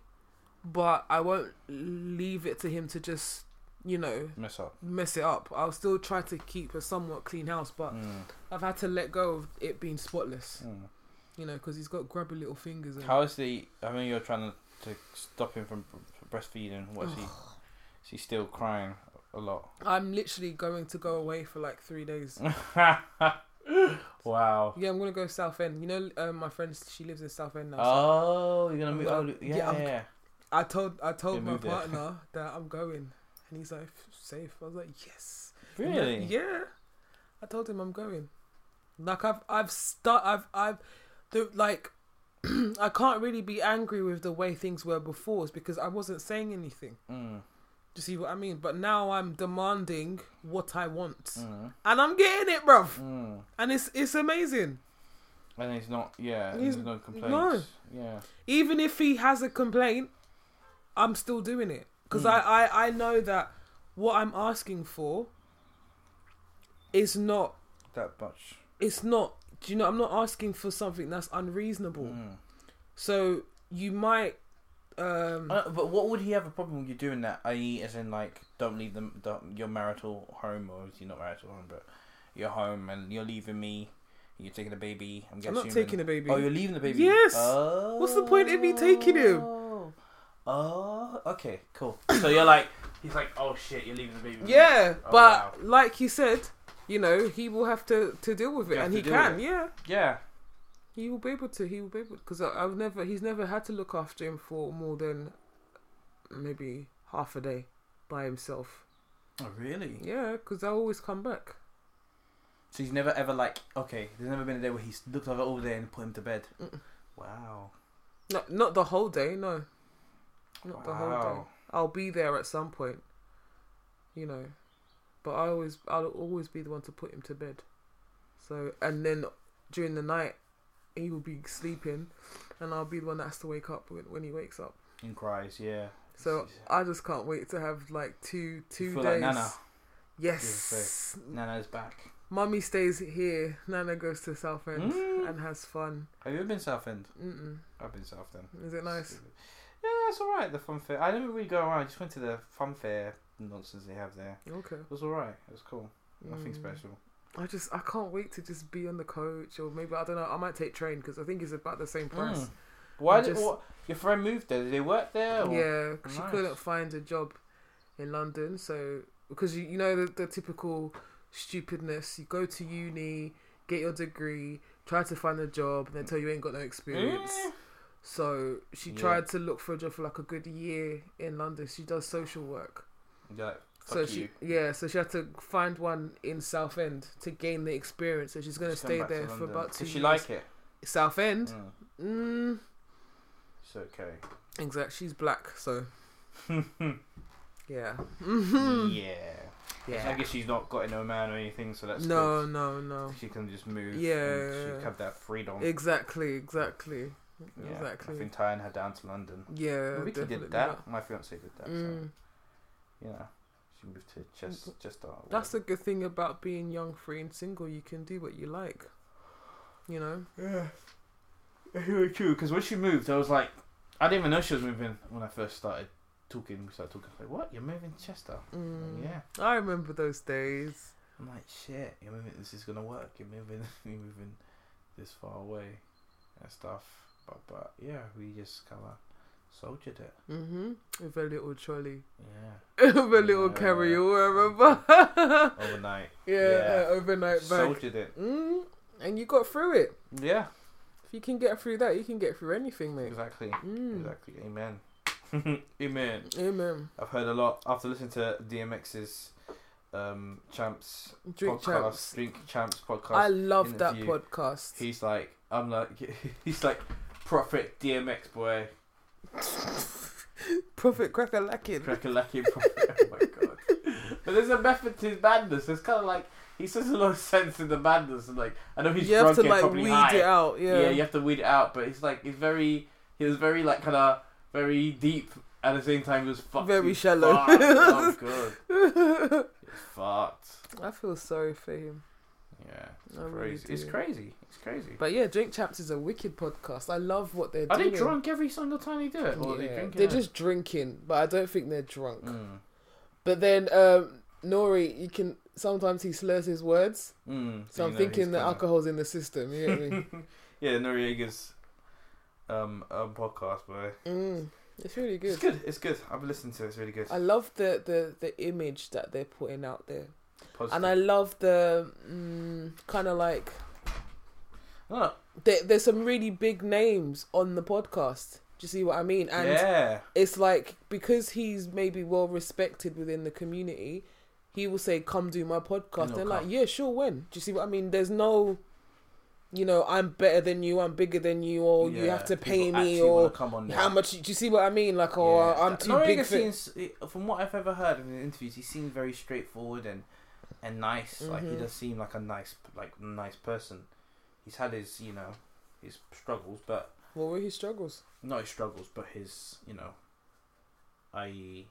but I won't leave it to him to just, you know, mess up. mess it up. I'll still try to keep a somewhat clean house, but Mm. I've had to let go of it being spotless, Mm. You know, because he's got grubby little fingers. And, How is the? I mean, you're trying to, to stop him from breastfeeding. What is he? Is he still crying a lot? I'm literally going to go away for like three days. wow. Yeah, I'm gonna go Southend. You know, um, my friend, she lives in Southend now. so Oh, you're gonna I'm move. Oh, yeah, yeah, yeah. I told I told my move there. partner that I'm going, and he's like safe. I was like yes. I'm like, Really? yeah. I told him I'm going. Like I've I've start I've I've the like I can't really be angry with the way things were before is because I wasn't saying anything. Mm. Do you see what I mean? But now I'm demanding what I want, Mm. and I'm getting it, bruv. Mm. And it's it's amazing. And he's not. Yeah. He's- there's no complaints. No. Yeah. Even if he has a complaint, I'm still doing it because Mm. I, I I know that what I'm asking for is not That much. it's not do you know i'm not asking for something that's unreasonable Mm. so you might um Uh, but what would he have a problem with you doing that? I.e., as in like, don't leave them, don't, your marital home, or is he not marital home, but your home, and you're leaving me. You're taking a baby. I'm i'm not taking a baby Oh, you're leaving the baby. Yes! Oh. What's the point in me taking him? Oh, okay, cool. So you're like, he's like, oh shit, you're leaving the baby. yeah Oh, but wow. like you said you know he will have to to deal with it and he can with yeah Yeah. he will be able to he will be able because i've never he's never had to look after him for more than maybe half a day by himself Oh, really? yeah because i always come back So he's never ever like, okay, there's never been a day where he's looked over all day and put him to bed. Mm-mm. Wow. not not the whole day no not the whole day I'll be there at some point, you know. But I always, I'll always be the one to put him to bed. So, and then during the night, he will be sleeping, and I'll be the one that has to wake up when, when he wakes up. And cries, yeah. So I just can't wait to have like two two days. like Nana. Yes, Nana's back. mummy stays here. Nana goes to Southend Mm. and has fun. Have you ever been Southend? Mm-mm. I've been Southend. Is it nice? Yeah, it's alright, the fun fair. I didn't really go around, I just went to the fun fair nonsense they have there. Okay. It was alright, it was cool. Nothing Mm. special. I just I can't wait to just be on the coach or maybe I don't know. I might take train because I think it's about the same price. Mm. Why I did just- what, your friend moved there? Did they work there? Or? Yeah, she Nice. couldn't find a job in London, so because you you know the, the typical stupidness. You go to uni, get your degree, try to find a job, and they tell you ain't got no experience. Mm. So she Yeah. tried to look for a job for like a good year in London. She does social work. Yeah. so she you. yeah, so she had to find one in Southend to gain the experience. So she's gonna She's stay there for about two Does she years. like it? Southend. Mm. Mm, It's okay. Exactly. She's black, so yeah. yeah. Yeah. I guess she's not got no man or anything, so that's No, good. no, no. She can just move. Yeah. she have that freedom. Exactly, exactly, yeah. exactly. I think tying her down to London. Yeah, definitely did that. My fiance did that. Mm. So you know, she moved to Chester. Chester That's the good thing about being young, free, and single. You can do what you like. You know. Yeah. Very true. Because when she moved, I was like, I didn't even know she was moving when I first started talking. We started talking. I was like, what? You're moving to Chester? Mm. like, yeah. I remember those days. I'm like, shit. You're moving. This is gonna work. You're moving. You're moving this far away and stuff. But but yeah, we just kind of soldiered it. Mhm. With a little trolley, Yeah. with a little Yeah. carry-all. I remember. Overnight. yeah, Yeah. uh, overnight bag. Soldiered it. Mm. And you got through it. Yeah. If you can get through that, you can get through anything, mate. Exactly. Mm. Exactly. Amen. Amen. Amen. I've heard a lot after listening to DMX's um, Champs Drink podcast, champs. Drink Champs podcast. I love that podcast. He's like, I'm like, he's like, Prophet DMX boy, Prophet Cracker Lacking. crack-a-lacking Prophet. oh my god! But there's a method to his madness. It's kind of like he says a lot of sense in the madness, and like I know he's You have drunk to and like probably weed high. it out. Yeah. yeah, you have to weed it out. But it's like he's very, he was very like kind of very deep. At the same time, he was fucked. Very shallow. fucked. oh god, he's fucked. I feel sorry for him. Yeah, it's I really crazy. it's crazy. It's crazy. But yeah, Drink Champs is a wicked podcast. I love what they're doing. Are they drunk every single time they do it, or are they Yeah, drinking? They're it? just drinking, but I don't think they're drunk. Mm. But then um, Nori, you can sometimes he slurs his words, Mm. so you I'm thinking that alcohol's in the system. You get me? yeah, Noreaga's um, um podcast, boy. mm, it's really good. It's good. good. It's good. I've listened to it. It's really good. I love the, the the image that they're putting out there, Positive. and I love the mm, kind of like Oh, there, there's some really big names on the podcast. Do you see what I mean? And yeah. it's like because he's maybe well respected within the community, he will say, "Come do my podcast." And They're like, "Yeah, sure." When? Do you see what I mean? There's no, you know, I'm better than you, I'm bigger than you, or you have to pay me, or come on how much? Do you see what I mean? Like, or Yeah. I'm too Noreaga big for. seems, from what I've ever heard in the interviews, he seems very straightforward and and nice. Like he Mhm. does seem like a nice, like nice person. He's had his, you know, his struggles, but What were his struggles? not his struggles, but his, you know, i.e.,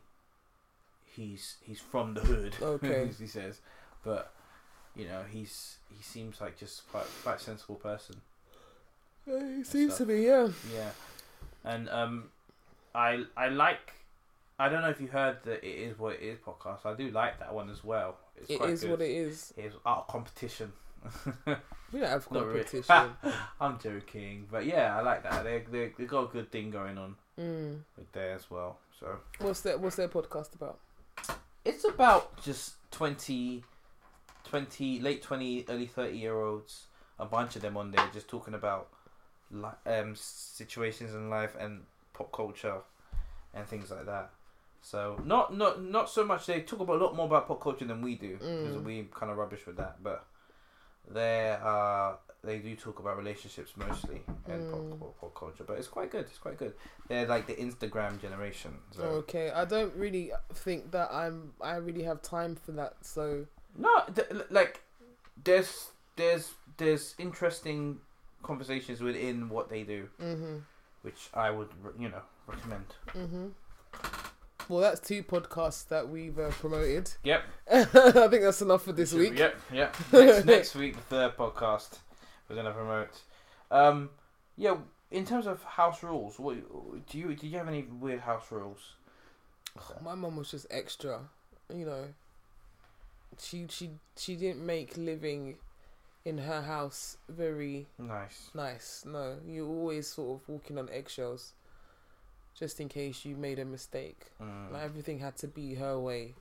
he's he's from the hood. Okay. as he says, but you know, he's he seems like just quite quite sensible person. Uh, he seems stuff. to be, yeah. Yeah, and um, I I like. I don't know if you heard that "It Is What It Is" podcast. I do like that one as well. It's It quite is good. what it is. It's out of competition. We don't have really. competition. I'm joking, but yeah, I like that. They they they got a good thing going on mm. with there as well. So What's their What's their podcast about? it's about just 20, 20 late twenty, early thirty year olds. A bunch of them on there just talking about li- um situations in life and pop culture and things like that. So not not not so much. They talk about a lot more about pop culture than we do because Mm. we kind of rubbish with that. But they uh they do talk about relationships mostly and Mm. pop, pop, culture. But it's quite good. It's quite good. They're like the Instagram generation. So Okay, I don't really think that I'm. I really have time for that. So no, th- like there's there's there's interesting conversations within what they do, hmm which I would you know recommend. hmm Well, that's two podcasts that we've uh, promoted. Yep. I think that's enough for this week. Yep, yep. Next, next week, the third podcast we're gonna promote. Um, yeah. In terms of house rules, what do you do? You have any weird house rules? My mum was just extra, you know. She she she didn't make living in her house very Nice. nice. No, you're always sort of walking on eggshells, just in case you made a mistake. Mm. Like everything had to be her way.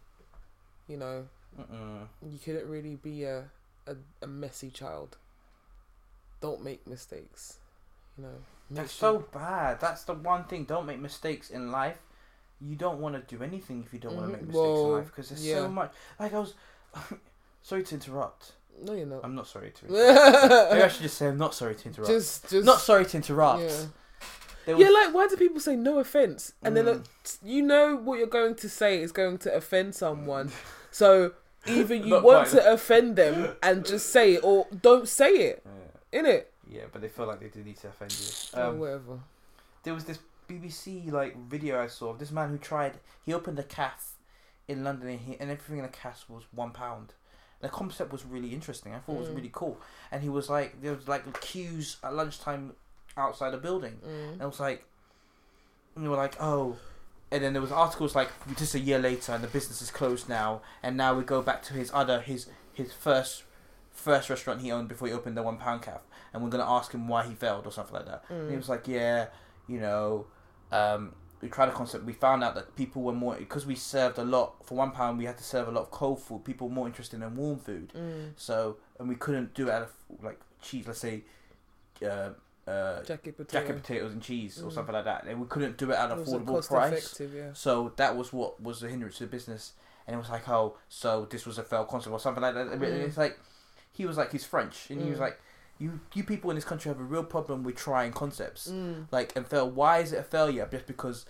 You know, Mm-mm. you couldn't really be a a, a messy child. don't make mistakes. You know, That's sure- so bad. That's the one thing. Don't make mistakes in life. You don't want to do anything if you don't want to make mistakes in life because there's yeah. so much. Like I was, sorry to interrupt. No, you're not. I'm not sorry to. interrupt. Maybe I just, should just say I'm not sorry to interrupt. just, not sorry to interrupt. Yeah. Yeah, like why do people say no offense, and then Mm. uh, you know what you're going to say is going to offend someone, so either you want quite. to offend them and just say it, or don't say it, Yeah. it. yeah, but they feel like they do need to offend you. or Um, whatever. there was this BBC like video I saw of this man who tried. He opened a calf in London, and, he, and everything in the calf was one pound. The concept was really interesting. I thought it was Mm. really cool. And he was like, there was like queues at lunchtime outside the building, and Mm. it was like, and they were like, oh. And then there was articles like just a year later, and the business is closed now, and now we go back to his other his his first first restaurant he owned before he opened the one pound calf, and we're gonna ask him why he failed or something like that. And he Mm. was like, yeah, you know, um, we tried a concept. We found out that people were more because we served a lot for one pound. We had to serve a lot of cold food. People were more interested in warm food. Mm. So and we couldn't do it out of like cheese. Let's say, uh, uh, Jacket potato. jacket potatoes and cheese or Mm. something like that. And we couldn't do it at an affordable price. yeah. So that was what was the hindrance to the business. And it was like, oh, so this was a failed concept or something like that. Mm. It's like he was like he's French, and he was Mm. like, you you people in this country have a real problem with trying concepts Mm. like and fail. Why is it a failure? Just because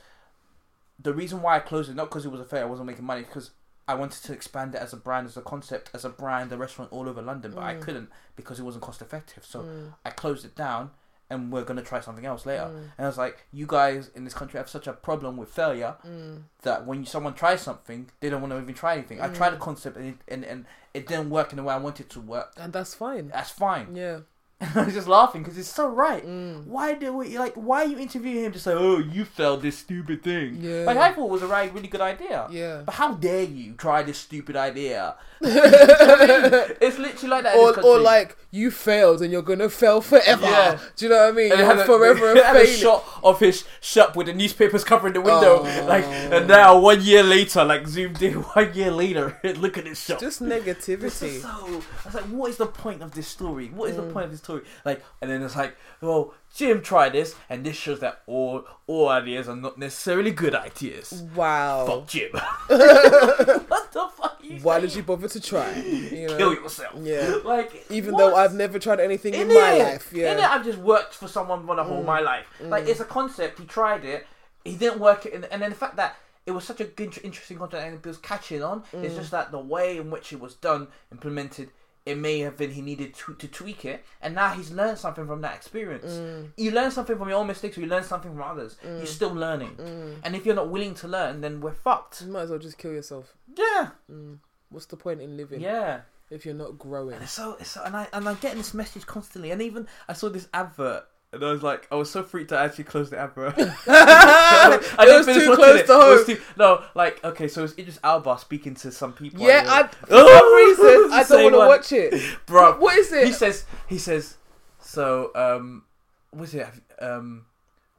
the reason why I closed it, not because it was a failure, I wasn't making money, because I wanted to expand it as a brand, as a concept, as a brand, a restaurant all over London, but I Mm. couldn't because it wasn't cost effective. So Mm. I closed it down, and we're gonna try something else later. Mm. And I was like, you guys in this country have such a problem with failure Mm. that when someone tries something, they don't want to even try anything. I tried a Mm. concept and it, and, and it didn't work in the way I wanted it to work. And that's fine. That's fine. Yeah. I was just laughing because it's so right. Mm. Why do we like? Why are you interviewing him to say, "Oh, you failed this stupid thing"? Yeah. Like I thought it was a right, really good idea. Yeah. But how dare you try this stupid idea? it's literally like that. or, or like you failed and you're gonna fail forever. Yeah. Do you know what I mean? And had a, forever had a failing. shot of his shop with the newspapers covering the window. Oh. Like, and now one year later, like zoomed in, one year later, look at this shop. Just negativity. so. I was like, what is the point of this story? What is the Mm. point of this story? Like, and then it's like, well, Jim tried this, and this shows that all all ideas are not necessarily good ideas. Wow. Fuck Jim. what the fuck? Why saying? did you bother to try? You know? kill yourself? Yeah. Like, Even what? though I've never tried anything in, In my it. life. In it, Yeah. I've just worked for someone for the whole Mm. my life. Like Mm. it's a concept. He tried it. He didn't work it, and, and then the fact that it was such a good, interesting concept and it was catching on. It's Mm. just that the way in which it was done, implemented, it may have been he needed to, to tweak it, and now he's learned something from that experience. Mm. You learn something from your own mistakes, or you learn something from others. Mm. You're still learning, Mm. and if you're not willing to learn, then we're fucked. You might as well just kill yourself. Yeah, Mm. What's the point in living yeah. if you're not growing? And so, it's so, and I and I'm getting this message constantly, and even I saw this advert, and I was like, I was so freaked I actually closed the advert. I it didn't was finish too close it. to It home. too- no, like okay, so it's Idris Elba speaking to some people. Yeah, I I, for some reason I don't want to watch it. bro. What is it? He says, he says, so um, what's it? Um,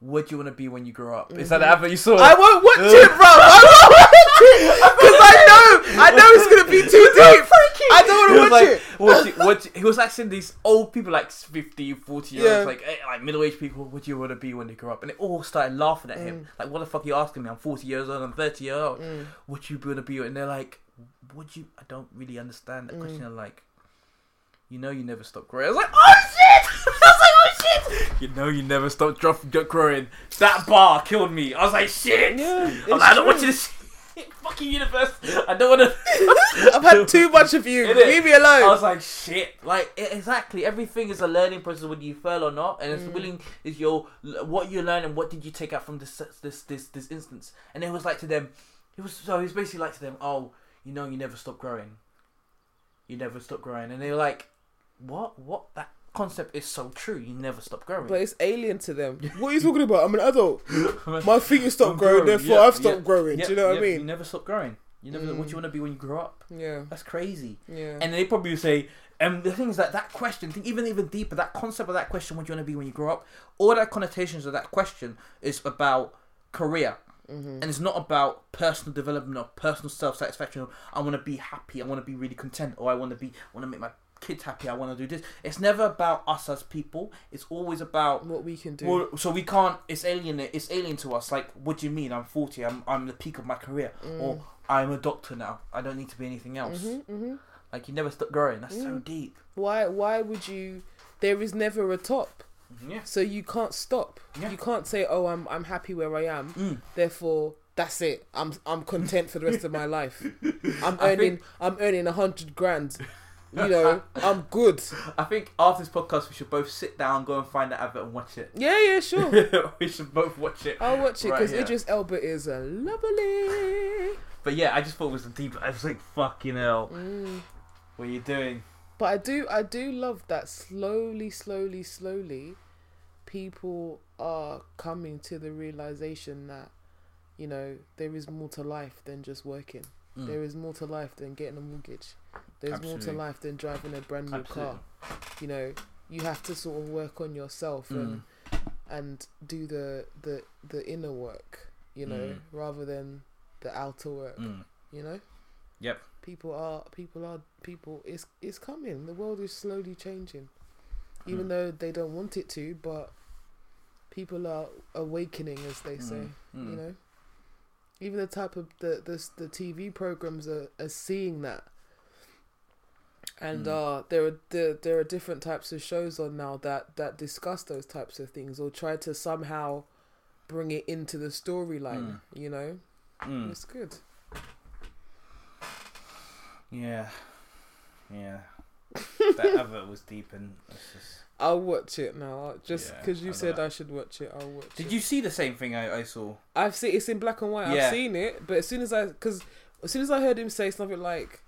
what do you want to be when you grow up? Is that the Mhm. advert you saw? I won't watch it, bro. I won't watch it because I know, I know it's gonna be too deep. I don't want was to watch like, it. What you- what you- he was asking these old people, like 50, 40 years, Yeah. like eh, like middle aged people, what do you want to be when they grow up? And they all started laughing at him. Like, what the fuck are you asking me? I'm 40 years old, I'm 30 years old. Mm. What do you want to be? And they're like, would you? I don't really understand that Mm. question. Like, you know, you never stop growing. I was like, oh shit! I was like, oh shit! You know, you never stop drop, growing. That bar killed me. I was like, shit! Yeah, I'm like, I don't want you to see. Fucking universe! I don't want to. I've had too much of you. Innit? Leave me alone. I was like, shit. Like, e- exactly. Everything is a learning process whether you fail or not, and it's Mm. willing is your what you learn and what did you take out from this this this this instance. And it was like to them, it was so it was basically like to them, oh, you know, you never stop growing. You never stop growing, and they were like, what? What? That concept is so true. You never stop growing. But it's alien to them. What are you talking about? I'm an adult. My fingers stopped growing, growing, therefore yeah, I've stopped yeah, growing. Yeah, Do you know what I You mean? never stop growing. You never. What do Mm. you want to be when you grow up? Yeah. That's crazy. Yeah. And they probably say, and the thing is that that question, think even even deeper, that concept of that question, what do you want to be when you grow up, all that connotations of that question is about career, hmm and it's not about personal development or personal self satisfaction. I want to be happy, I want to be really content, or I want to be, I want to make my kids happy. I want to do this. It's never about us as people. It's always about What we can do. well, so we can't. It's alien. It's alien to us. Like, what do you mean? I'm 40. I'm I'm the peak of my career, Mm. or I'm a doctor now. I don't need to be anything else. hmm hmm Like you never stop growing. That's so Mm. deep. Why? Why would you? There is never a top, Yeah. so you can't stop. Yeah. You can't say, "Oh, I'm I'm happy where I am." Mm. Therefore, that's it. I'm I'm content for the rest of my life. I'm earning I'm earning a hundred grand. You know, I'm good. I think after this podcast, we should both sit down, go and find that advert and watch it. Yeah, yeah, sure. we should both watch it. I'll watch it because yeah. Idris Elba is a lovely. But yeah, I just thought it was a deep. I was like, fucking hell. Mm. What are you doing? But I do, I do love that slowly, slowly, slowly, people are coming to the realization that, you know, there is more to life than just working. Mm. There is more to life than getting a mortgage. There's more to life than driving a brand new Absolutely. car. You know, you have to sort of work on yourself and and do the the the inner work. You know, Mm. rather than the outer work. Mm. You know. Yep. People are people are people. It's it's coming. The world is slowly changing, even Mm. though they don't want it to. But people are awakening, as they say. Mm. You know, even the type of the the the TV programs are, are seeing that. And Mm. uh, there are there, there are different types of shows on now that that discuss those types of things or try to somehow bring it into the storyline. You know, Mm. it's good. Yeah. Yeah. that advert was deep and just... I'll watch it now. Just Yeah, because you I said. I should watch it, I'll watch Did it. you see the same thing I, I saw? I've seen it's in black and white. Yeah. I've seen it, but as soon as I, because as soon as I heard him say something like,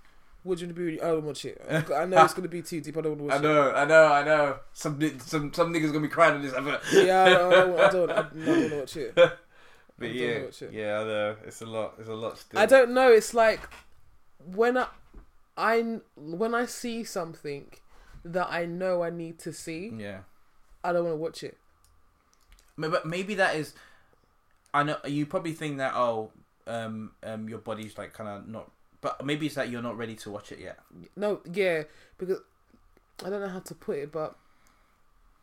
"Would you be?" I don't watch it. I know it's gonna be too deep. I don't want to watch it. I know, I know, I know. Some some some niggas gonna be crying on this. Yeah, I don't. I don't, I don't, I don't want to watch it. But yeah, watch it. yeah, I know. It's a lot. It's a lot still. I don't know. It's like when I, I when I see something that I know I need to see, Yeah. I don't want to watch it. But maybe that is. I know you probably think that oh, um, um, your body's like kind of not. But maybe it's that you're not ready to watch it yet. No, yeah, because I don't know how to put it, but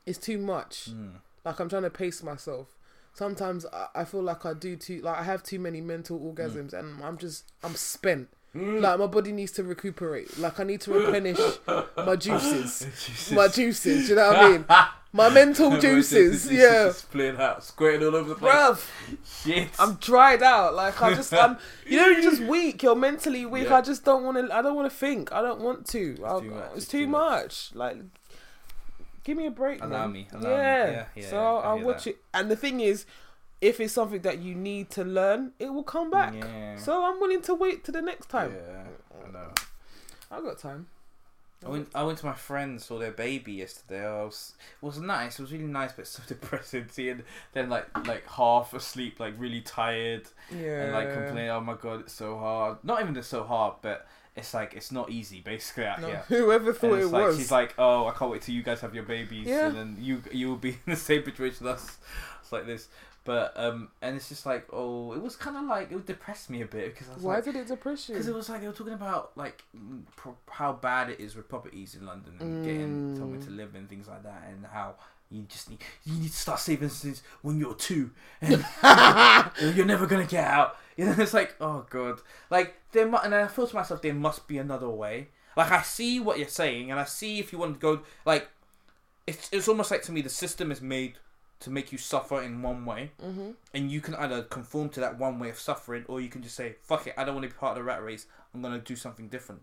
it's too much. Mm. Like I'm trying to pace myself. Sometimes I, I feel like I do too. Like I have too many mental orgasms, and I'm just I'm spent. Like my body needs to recuperate. Like I need to replenish my juices, my juices. Do You know what I mean? My mental juices. Yeah, Split out, squirting all over the place. bruv. Shit. I'm dried out. Like I just, I'm. You know, you're just weak. You're mentally weak. Yeah. I just don't want to. I don't want to think. I don't want to. I'll- too much, It's, it's too, too much. Like, give me a break. Allow man. me, allow me. yeah. Yeah, yeah, So I'll, I'll watch that. it. And the thing is, if it's something that you need to learn, it will come back. Yeah. So I'm willing to wait to the next time. Yeah, I know. I got time. I went. I went to my friends saw their baby yesterday. I was. It was nice. It was really nice, but so depressing seeing them like like half asleep, like really tired, Yeah. and like complaining. Oh my god, it's so hard. Not even it's so hard, but it's like it's not easy. Basically, out No, here. whoever thought it like, was. She's like, oh, I can't wait till you guys have your babies, Yeah. and then you you will be in the same situation as us. It's like this, but um, and it's just like, oh, it was kind of like it would depress me a bit because I was Why like, did it depress you? because it was like they were talking about like mm, pro- how bad it is with properties in London and getting Mm. somewhere to live and things like that, and how you just need you need to start saving since when you're two, and you're never gonna get out. You know, it's like oh god, like there. Mu- and I thought to myself, there must be another way. Like I see what you're saying, and I see if you want to go like it's it's almost like to me the system is made to make you suffer in one way hmm and you can either conform to that one way of suffering or you can just say fuck it i don't want to be part of the rat race i'm gonna do something different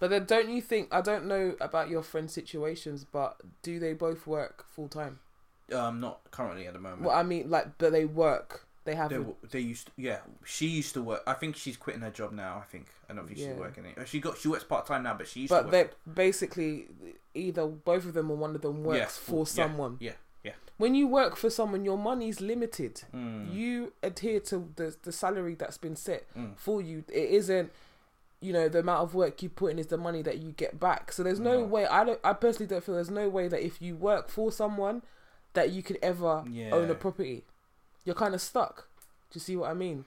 But then, don't you think? I don't know about your friends' situations, but do they both work full time? um not currently at the moment Well, I mean, like, but they work. They have. they, they used to, yeah she used to work i think she's quitting her job now i think and don't Yeah. she's working it she got she works part-time now but she used but to they basically either both of them or one of them works Yes, for yeah, someone. yeah, yeah. When you work for someone, your money's limited. Mm, You adhere to the the salary that's been set mm. for you. It isn't. You know the amount of work you put in is the money that you get back. So there's no No. way. I don't. I personally don't feel there's no way that if you work for someone, that you could ever yeah own a property. You're kind of stuck. Do you see what I mean?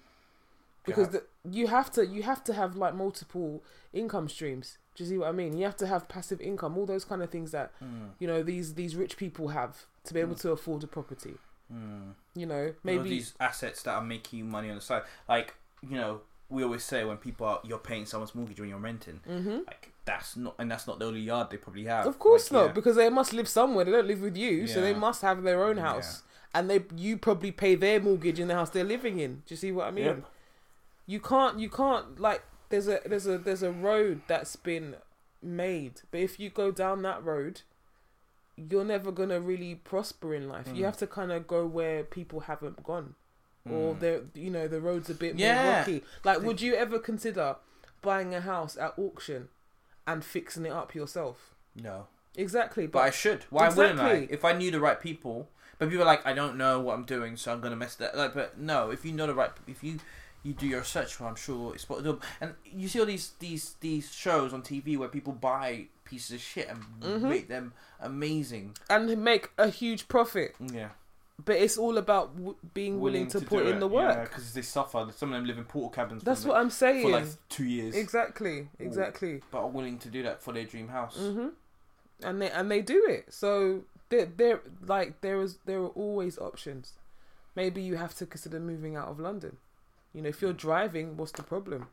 Because the, you have to you have to have like multiple income streams. Do you see what I mean? You have to have passive income, all those kind of things that Mm. you know these these rich people have to be able Mm. to afford a property. Mm. You know, maybe these assets that are making you money on the side. Like you know, we always say when people are you're paying someone's mortgage when you're renting. hmm Like that's not, and that's not the only yard they probably have. Of course Like, not, because they must live somewhere. They don't live with you, so they must have their own Yeah. house, and they you probably pay their mortgage in the house they're living in. Do you see what I mean? Yep. You can't you can't like there's a there's a there's a road that's been made, but if you go down that road, you're never gonna really prosper in life. You Mm. have to kind of go where people haven't gone. or Mm. the you know the road's a bit Yeah. more rocky. Like, would you ever consider buying a house at auction and fixing it up yourself? no. Exactly, But I should. Why wouldn't I? Exactly. If I knew the right people. But people are like, I don't know what I'm doing, so I'm gonna mess that. Like, but no, if you know the right, if you you do your search, well, I'm sure it's what do. And you see all these these these shows on TV where people buy pieces of shit and Mhm. make them amazing. and make a huge profit. Yeah, But it's all about w- being willing, to, put in the work. because they suffer. Some of them live in portal cabins. That's what I'm saying. for like two years, exactly, exactly. but are willing to do that for their dream house. hmm And they and they do it. So there, there, like there is there are always options. Maybe you have to consider moving out of London. You know, if you're driving, what's the problem?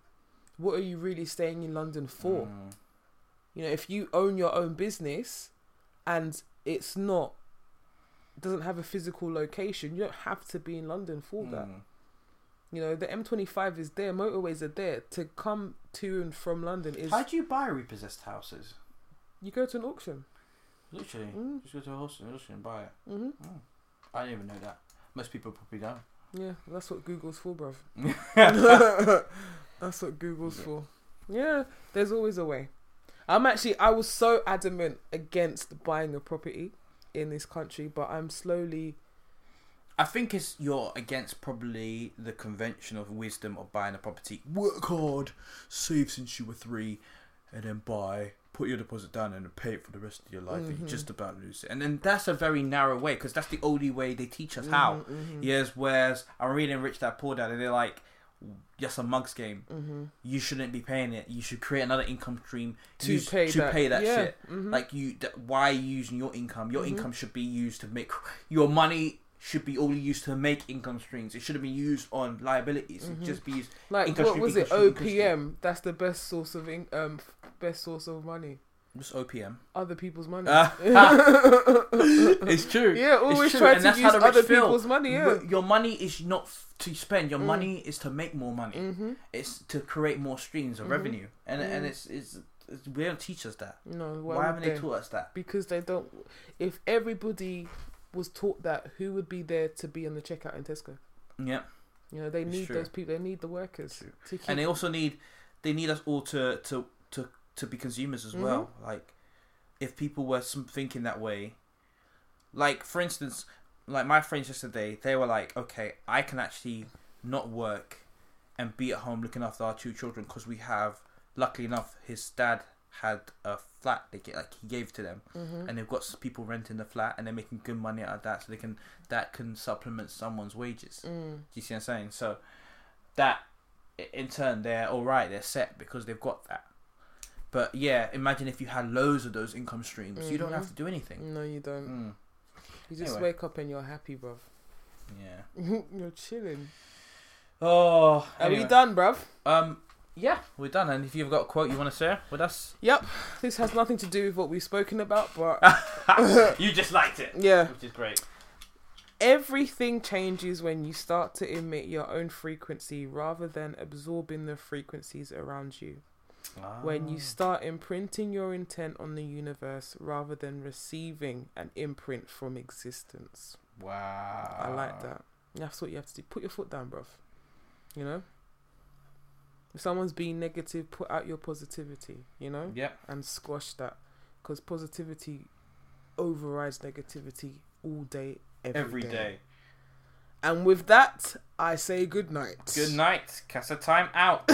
What are you really staying in London for? Mm. You know, if you own your own business and it's not doesn't have a physical location, you don't have to be in London for that. Mm. You know, the M25 is there, motorways are there. To come to and from London is How do you buy repossessed houses? you go to an auction. Literally, Mm. just go to a auction and buy it. hmm I didn't even know that. Most people probably don't. Yeah, that's what Google's for, bruv. that's what Google's Yeah. for. Yeah, there's always a way. I'm actually, I was so adamant against buying a property in this country, but I'm slowly. I think it's you're against probably the convention of wisdom of buying a property. Work hard, save since you were three, and then buy. Put your deposit down and then pay it for the rest of your life. And Mhm. you just about lose it. And then that's a very narrow way because that's the only way they teach us how. Mhm, mhm, Yes, whereas I'm reading Rich Dad Poor Dad, and they're like, just a mugs game. mhm. You shouldn't be paying it. You should create another income stream To use- pay to that, pay that yeah, shit. mhm. Like you, th- why are you using your income? Your Mhm. income should be used to make your money should be only used to make income streams. It shouldn't be used on liabilities. It just be used. like what stream, was it? stream, OPM. That's the best source of in- um best source of money. Just OPM. Other people's money. Ah. it's true. yeah, always true, try and to use the other feel. people's money. Yeah. Your money is not f- to spend. Your Mm. money is to make more money. Mm-hmm. It's to create more streams of Mhm. revenue. And and Mhm. it's, it's it's they don't teach us that. No, Why, haven't they taught us that? Because they don't. If everybody was taught that, who would be there to be on the checkout in Tesco? Yeah. You know, they It's need true. those people. They need the workers and they also need they need us all to to to, to be consumers as well like if people were some thinking that way like for instance like my friends yesterday they were like okay i can actually not work and be at home looking after our two children because we have luckily enough his dad had a flat they get like he gave to them Mhm. and they've got people renting the flat and they're making good money out of that so they can that can supplement someone's wages Mm. do you see what I'm saying? So that in turn they're all right, they're set because they've got that. But yeah, imagine if you had loads of those income streams, you don't have Mhm. to do anything. No, you don't. Mm, You just Anyway. wake up and you're happy, bruv. yeah. you're chilling. Oh, Are we done, bruv? Um, yeah, we're done. And if you've got a quote you want to share with us, Yep. This has nothing to do with what we've spoken about, but you just liked it, yeah. which is great. Everything changes when you start to emit your own frequency rather than absorbing the frequencies around you. When you Ah. start imprinting your intent on the universe rather than receiving an imprint from existence. wow, I like that. That's what you have to do. Put your foot down, bruv. You know? If someone's being negative, put out your positivity, you know? Yeah. And squash that. Because positivity overrides negativity all day, Every day. And with that, I say good night. Good night. Casa time out.